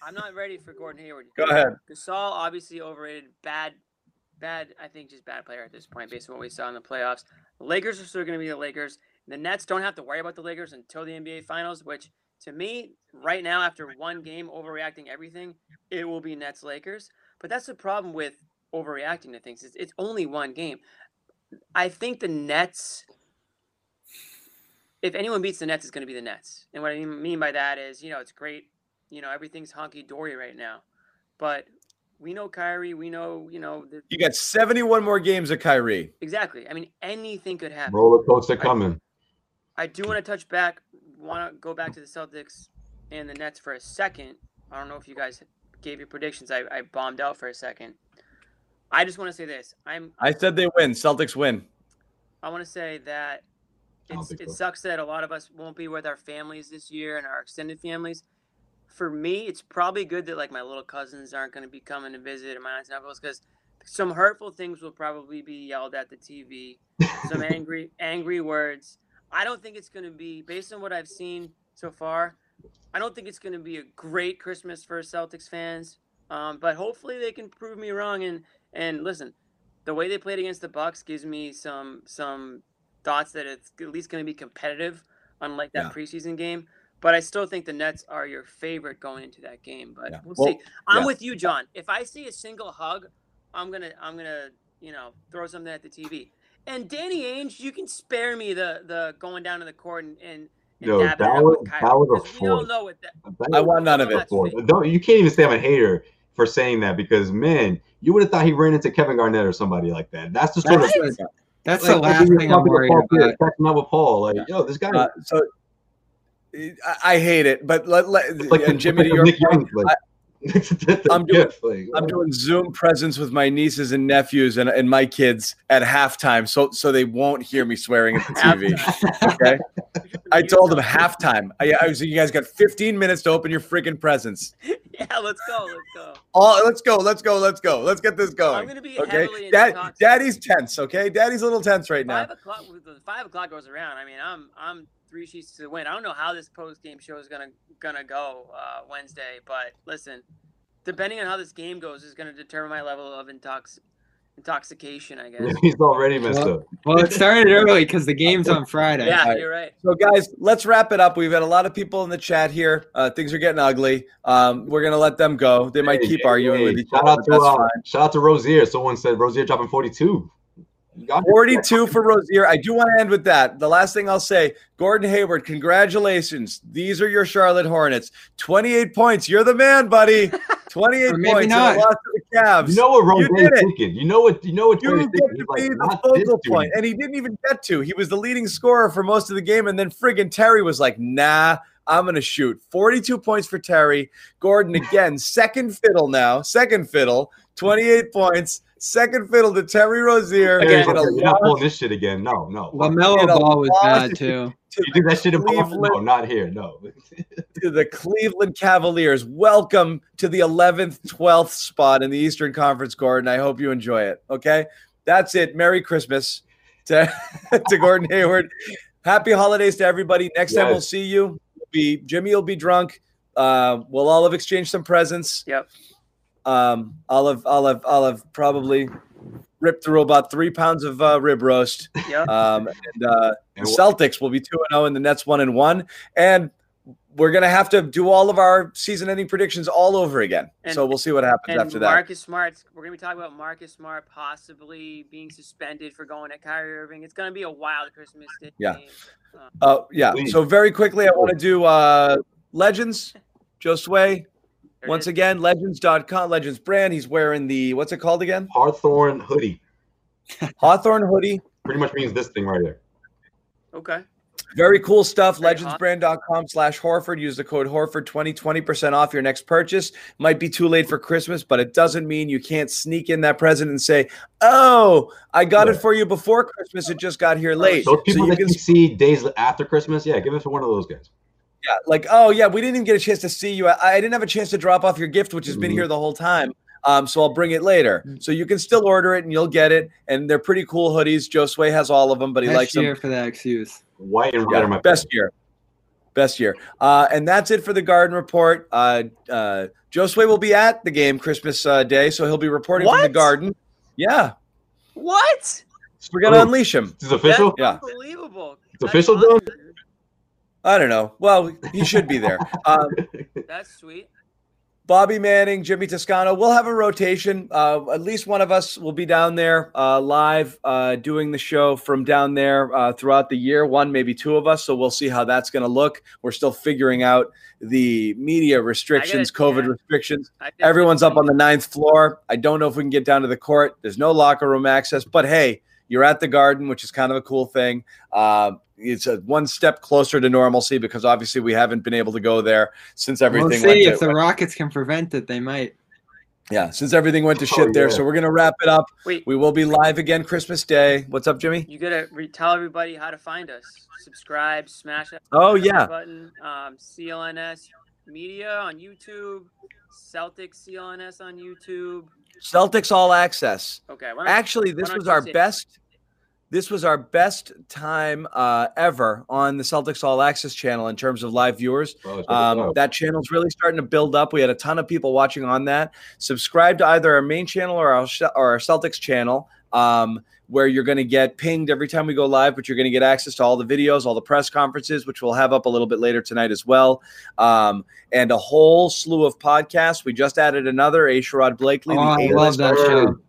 I'm not ready for Gordon Hayward. Go ahead. Gasol obviously overrated. Bad, bad. I think just bad player at this point, based on what we saw in the playoffs. The Lakers are still going to be the Lakers. The Nets don't have to worry about the Lakers until the NBA Finals. Which, to me, right now, after one game, overreacting everything, it will be Nets Lakers. But that's the problem with overreacting to things. It's, it's only one game. I think the Nets. If anyone beats the Nets, it's going to be the Nets. And what I mean by that is, you know, it's great you know everything's honky dory right now, but we know Kyrie. We know you know the, You got 71 more games of Kyrie. exactly. I mean anything could happen. Roller coaster coming. I do want to touch back. Want to go back to the Celtics and the Nets for a second. I don't know if you guys gave your predictions. I, I bombed out for a second. I just want to say this. I'm I said they win. Celtics win. I want to say that it's, it so. sucks that a lot of us won't be with our families this year and our extended families. For me, it's probably good that like my little cousins aren't going to be coming to visit and my aunts and uncles because some hurtful things will probably be yelled at the TV. Some angry angry words. I don't think it's going to be based on what I've seen so far. I don't think it's going to be a great Christmas for Celtics fans. Um, but hopefully they can prove me wrong. And and listen, the way they played against the Bucks gives me some some thoughts that it's at least going to be competitive, unlike that Yeah. preseason game. But I still think the Nets are your favorite going into that game. But Yeah. we'll, Well, see. I'm yeah. with you, John. If I see a single hug, I'm gonna I'm gonna you know throw something at the TV. And Danny Ainge, you can spare me the the going down to the court and and, and Yo, dabbing that it up was- with that Kyrie. was a because we all force. know what that. That I want none of it. That's Or- fake. Don't you can't even say I'm a hater for saying that because man, you would have thought he ran into Kevin Garnett or somebody like that. That's the sort of That's- That's like, the last thing I'm talking to worried Paul Pierce, about. catching up with Paul, like, yo, this guy Uh, so I, I hate it, but let, let it's like the- and Jimmy it's to like your the point, Young, like, it's a I'm doing- like, I'm doing Zoom presents with my nieces and nephews and, and my kids at halftime, so so they won't hear me swearing at the TV. Okay, I told them halftime. I, I was, you guys got 15 minutes to open your freaking presents. Yeah, let's go. Let's go. All let's go, let's go, let's go, let's get this going. I'm going. gonna be Okay, heavily Dad, intoxicated. Daddy's tense. Okay, Daddy's a little tense right now. Five o'clock. Five o'clock goes around. I mean, I'm I'm three sheets to the wind. I don't know how this post game show is gonna gonna go uh, Wednesday, but listen, depending on how this game goes, is gonna determine my level of intox intoxication. I guess. he's already messed Well, up. Well, it started early because the game's on Friday. Yeah, Alright. you're right. So, guys, let's wrap it up. We've had a lot of people in the chat here. Uh, things are getting ugly. Um, we're gonna let them go. They might Hey, keep hey, arguing hey, with each shout other. out to That's uh, shout out to Rozier. Someone said Rozier dropping 42. You got it. 42 for Rozier. I do want to end with that. The last thing I'll say Gordon Hayward, congratulations. These are your Charlotte Hornets. 28 points. You're the man, buddy. 28 maybe points. not. And a loss to the Cavs. You know what You Rozier is thinking. You know what you know what You Terry's get thinking. to be like, the not focal dude. point, and he didn't even get to. He was the leading scorer for most of the game, and then friggin' Terry was like, "Nah, I'm gonna shoot." 42 points for Terry. Gordon again, second fiddle now, second fiddle, 28 points, second fiddle to Terry Rozier. Again. in a You're not loss pulling this shit again. No, no. Lamelo In a Ball was bad too. to You do that shit in Boston? No, not here. No. to the Cleveland Cavaliers. Welcome to the 11th, 12th spot in the Eastern Conference, Gordon. I hope you enjoy it. Okay. That's it. Merry Christmas to, to Gordon Hayward. Happy holidays to everybody. Next time we'll see you. We'll be Jimmy will be drunk. Uh, we'll all have exchanged some presents. Yep. Um, I'll have I'll have I'll have probably ripped through about three pounds of uh, rib roast. Yep. Um, and uh, the Celtics will be 2 and 0 and the Nets 1 and 1 and we're going to have to do all of our season ending predictions all over again. And- so we'll see what happens And after that. Marcus Smart, we're gonna be talking about Marcus Smart possibly being suspended for going at Kyrie Irving. It's gonna be a wild Christmas day. Yeah. game. Uh, yeah. Please. So very quickly I want to do uh Legends Joe Sway there it once is. again legends.com Legends brand he's wearing the what's it called again? Hawthorne hoodie. Hawthorne hoodie. Pretty much means this thing right here. Okay. Very cool stuff. Very hot. Legendsbrand.com slash Horford. Use the code Horford 20, 20% off your next purchase. Might be too late for Christmas, but it doesn't mean you can't sneak in that present and say, Oh, I got it for you before Christmas. It just got here late. Those So people you that can you see days after Christmas, yeah, give it to one of those guys. Yeah, like, oh yeah, we didn't even get a chance to see you. I, I didn't have a chance to drop off your gift, which has been Mhm. here the whole time. Um, so I'll bring it later. So you can still order it and you'll get it. And they're pretty cool hoodies. Joe Sway has all of them, but he Best likes them. Best year for that excuse. White and red Yeah, are my best year. Best year. Uh, and that's it for the Garden Report. Uh, uh, Joe Sway will be at the game Christmas uh, Day, so he'll be reporting from the What? Garden. Yeah, What? we're gonna Oh. unleash him. This is official. Yeah. Unbelievable. It's official, Dylan? Awesome. I don't know. Well, he should be there. Um, That's sweet. Bobby Manning, Jimmy Toscano. We'll have a rotation. Uh, at least one of us will be down there uh, live uh, doing the show from down there uh, throughout the year. One, maybe two of us. So we'll see how that's going to look. We're still figuring out the media restrictions, COVID yeah. restrictions. Everyone's up on the ninth floor. I don't know if we can get down to the court. There's no locker room access, but hey, you're at the garden, which is kind of a cool thing. Uh, it's a one step closer to normalcy because obviously we haven't been able to go there since everything we'll went see to, if the Rockets can prevent it. They might. yeah, since everything went to Oh, shit there. yeah. So we're gonna wrap it up. Wait, We will be live again Christmas Day. What's up, Jimmy? you gotta re- tell everybody how to find us. Subscribe, smash that Oh yeah, button. Um, CLNS Media on YouTube, Celtics CLNS on YouTube. Celtics All Access. Okay. Actually, this was our say- best. This was our best time uh, ever on the Celtics All Access channel in terms of live viewers. Oh, this Um, that channel's really starting to build up. We had a ton of people watching on that. Subscribe to either our main channel or our, or our Celtics channel, um, where you're going to get pinged every time we go live, but you're going to get access to all the videos, all the press conferences, which we'll have up a little bit later tonight as well, um, and a whole slew of podcasts. We just added another, A. Sherrod Blakely, Oh, I love that show.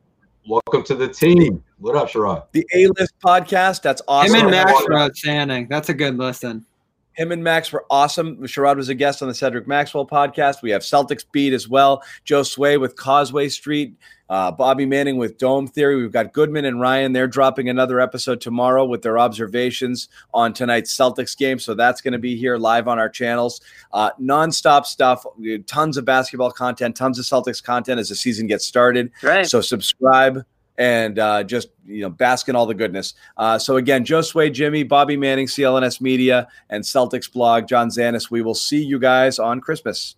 Welcome to the team. What up, Sherrod? the A-list podcast. That's awesome. Him and Max Awesome. were outstanding. That's a good listen. Him and Max were awesome. Sherrod was a guest on the Cedric Maxwell podcast. We have Celtics Beat as well. Joe Sway with Causeway Street. Uh, Bobby Manning with Dome Theory. We've got Goodman and Ryan. They're dropping another episode tomorrow with their observations on tonight's Celtics game. So that's going to be here live on our channels. Uh, nonstop stuff. Tons of basketball content, tons of Celtics content as the season gets started. Right. So subscribe and uh, just you know bask in all the goodness. Uh, so again, Josue, Jimmy, Bobby Manning, CLNS Media, and Celtics blog, John Zannis. We will see you guys on Christmas.